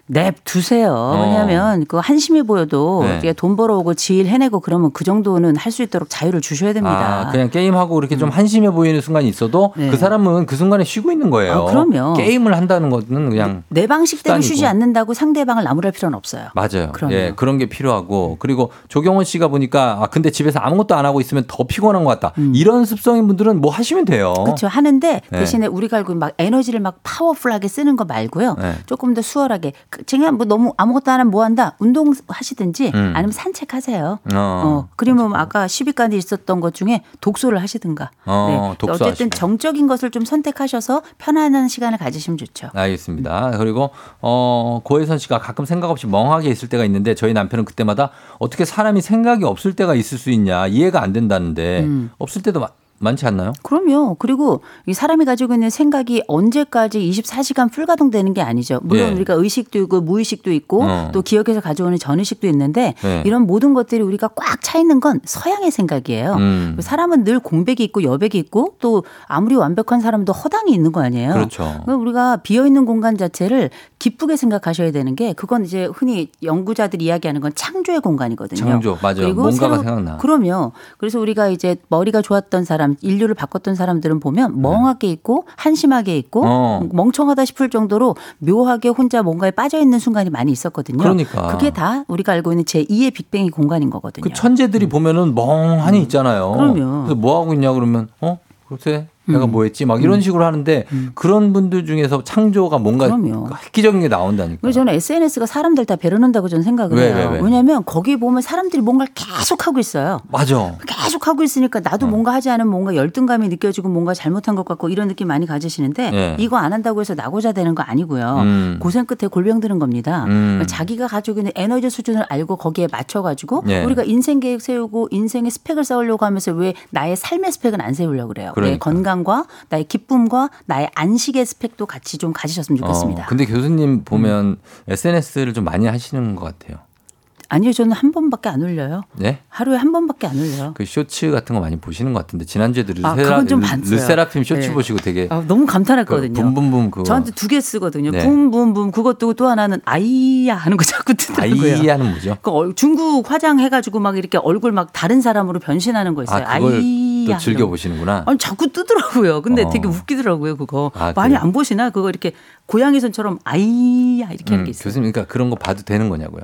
냅 두세요. 왜냐하면 그 한심해 보여도 네. 돈 벌어오고 지일 해내고 그러면 그 정도는 할 수 있도록 자유를 주셔야 됩니다. 아, 그냥 게임하고 이렇게 좀 한심해 보이는 순간이 있어도 네. 그 사람은 그 순간에 쉬고 있는 거예요. 아, 그럼요. 게임을 한다는 것은 그냥 내 방식대로 수단이고. 쉬지 않는다고 상대방을 나무랄 필요는 없어요. 맞아요. 그럼요. 예, 그런 게 필요하고 그리고 조경원 씨가 보니까 아 근데 집에서 아무것도 안 하고 있으면 더 피곤한 것 같다. 이런 습성인 분들은 뭐 하시면 돼요. 음. 그렇죠. 하는데 네. 대신에 우리가 알고 막 에너지를 막 파워풀하게 쓰는 거 말고요. 네. 조금 더 수월하게. 그 그냥 뭐 너무 아무것도 안 하면 뭐 한다. 운동 하시든지 음. 아니면 산책하세요. 어. 어, 뭐 아까 10위까지 있었던 것 중에 독서를 하시든가. 어, 네. 독서 어쨌든 하시고. 정적인 것을 좀 선택하셔서 편안한 시간을 가지시면 좋죠. 알겠습니다. 그리고 어 고혜선 씨가 가끔 생각 없이 멍하게 있을 때가 있는데 저희 남편은 그때마다 어떻게 사람이 생각이 없을 때가 있을 수 있냐 이해가 안 된다는데 음. 없을 때도 마- 많지 않나요? 그럼요. 그리고 이 사람이 가지고 있는 생각이 언제까지 24시간 풀가동되는 게 아니죠. 물론 예. 우리가 의식도 있고 무의식도 있고 어. 또 기억해서 가져오는 전의식도 있는데 네. 이런 모든 것들이 우리가 꽉 차 있는 건 서양의 생각이에요. 음. 사람은 늘 공백이 있고 여백이 있고 또 아무리 완벽한 사람도 허당이 있는 거 아니에요. 그렇죠. 그러니까 우리가 비어 있는 공간 자체를 기쁘게 생각하셔야 되는 게 그건 이제 흔히 연구자들이 이야기하는 건 창조의 공간이거든요. 창조 맞아요. 그리고 뭔가가 새로- 생각나. 그럼요. 그래서 우리가 이제 머리가 좋았던 사람, 인류를 바꿨던 사람들은 보면 멍하게 있고 한심하게 있고 네. 어. 멍청하다 싶을 정도로 묘하게 혼자 뭔가에 빠져 있는 순간이 많이 있었거든요. 그러니까. 그게 다 우리가 알고 있는 제 2의 빅뱅이 공간인 거거든요. 그 천재들이 보면은 멍하니 있잖아요. 음. 그럼요. 그래서 뭐 하고 있냐 그러면 어 글쎄 내가 음. 뭐 했지 막 이런 식으로 하는데 그런 분들 중에서 창조가 뭔가 그럼요. 획기적인 게 나온다니까. 그래서 저는 SNS가 사람들 다 배려놓는다고 저는 생각을 왜, 해요. 왜, 왜? 왜냐하면 거기 보면 사람들이 뭔가를 계속 하고 있어요. 맞아. 계속 하고 있으니까 어. 나도 뭔가 하지 않으면 뭔가 열등감이 느껴지고 뭔가 잘못한 것 같고 이런 느낌 많이 가지시는데 예. 이거 안 한다고 해서 나고자 되는 거 아니고요. 음. 고생 끝에 골병 드는 겁니다. 음. 그러니까 자기가 가지고 있는 에너지 수준을 알고 거기에 맞춰가지고 예. 우리가 인생 계획 세우고 인생의 스펙을 쌓으려고 하면서 왜 나의 삶의 스펙은 안 세우려고 그래요. 내 그러니까. 건강 과 나의 기쁨과 나의 안식의 스펙도 같이 좀 가지셨으면 좋겠습니다. 어, 근데 교수님 보면 SNS를 좀 많이 하시는 것 같아요. 아니요, 저는 한 번밖에 안 올려요. 네? 하루에 한 번밖에 안 올려요. 그 쇼츠 같은 거 많이 보시는 것 같은데 지난주에도 아, 르세라, 르- 봤어요. 르세라핌 쇼츠 네. 보시고 되게 아, 너무 감탄했거든요. 그 붐붐붐 그거 저한테 두 개 쓰거든요. 네. 붐붐붐 그것도 또 하나는 아이야 하는 거 자꾸 뜨더라고요. 아이하는 뭐죠? 그 얼- 중국 화장해가지고 막 이렇게 얼굴 막 다른 사람으로 변신하는 거 있어요. 아, 아 이야. 또 즐겨 보시는구나. 아니 자꾸 뜨더라고요. 근데 어. 되게 웃기더라고요 그거. 아, 많이 그래요? 안 보시나 그거 이렇게 고양이 손처럼 아이야 이렇게 하는 음, 게 있어요. 교수님, 그러니까 그런 거 봐도 되는 거냐고요.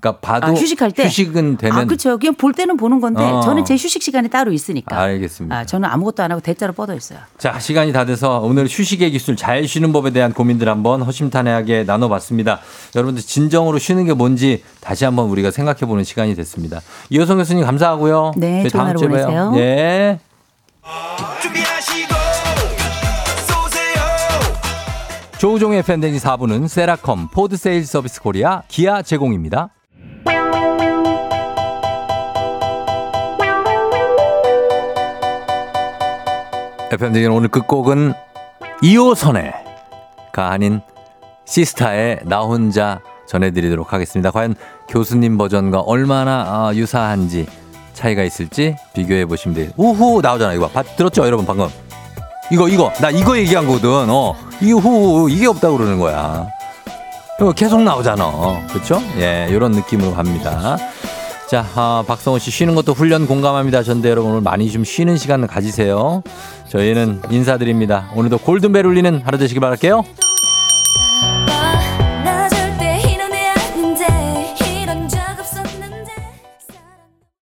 그러니까 봐도 아, 휴식할 때? 휴식은 되면 아 그렇죠. 그냥 볼 때는 보는 건데 어. 저는 제 휴식 시간이 따로 있으니까. 알겠습니다. 아, 저는 아무것도 안 하고 대자로 뻗어 있어요. 자, 시간이 다 돼서 오늘 휴식의 기술 잘 쉬는 법에 대한 고민들 한번 허심탄회하게 나눠 봤습니다. 여러분들 진정으로 쉬는 게 뭔지 다시 한번 우리가 생각해 보는 시간이 됐습니다. 이호성 교수님 감사하고요. 네, 좋은 하루 주에. 보내세요. 예. 조우종의 FM대행진 4부는 세라컴, 포드 세일즈 서비스 코리아, 기아 제공입니다. FM댕진 오늘 끝곡은 2호선의가 아닌 시스타의 나 혼자 전해드리도록 하겠습니다. 과연 교수님 버전과 얼마나 아, 유사한지 차이가 있을지 비교해 보시면 돼요. 우후 나오잖아 이거 봐. 들었죠 여러분 방금 이거 이거 나 이거 얘기한 거거든. 어 이게 후 이게 없다고 그러는 거야. 이거 계속 나오잖아. 그렇죠? 예 이런 느낌으로 갑니다. 자, 아, 박성호 씨 쉬는 것도 훈련 공감합니다. 전대 여러분 오늘 많이 좀 쉬는 시간 가지세요. 저희는 인사드립니다. 오늘도 골든벨 울리는 하루 되시길 바랄게요.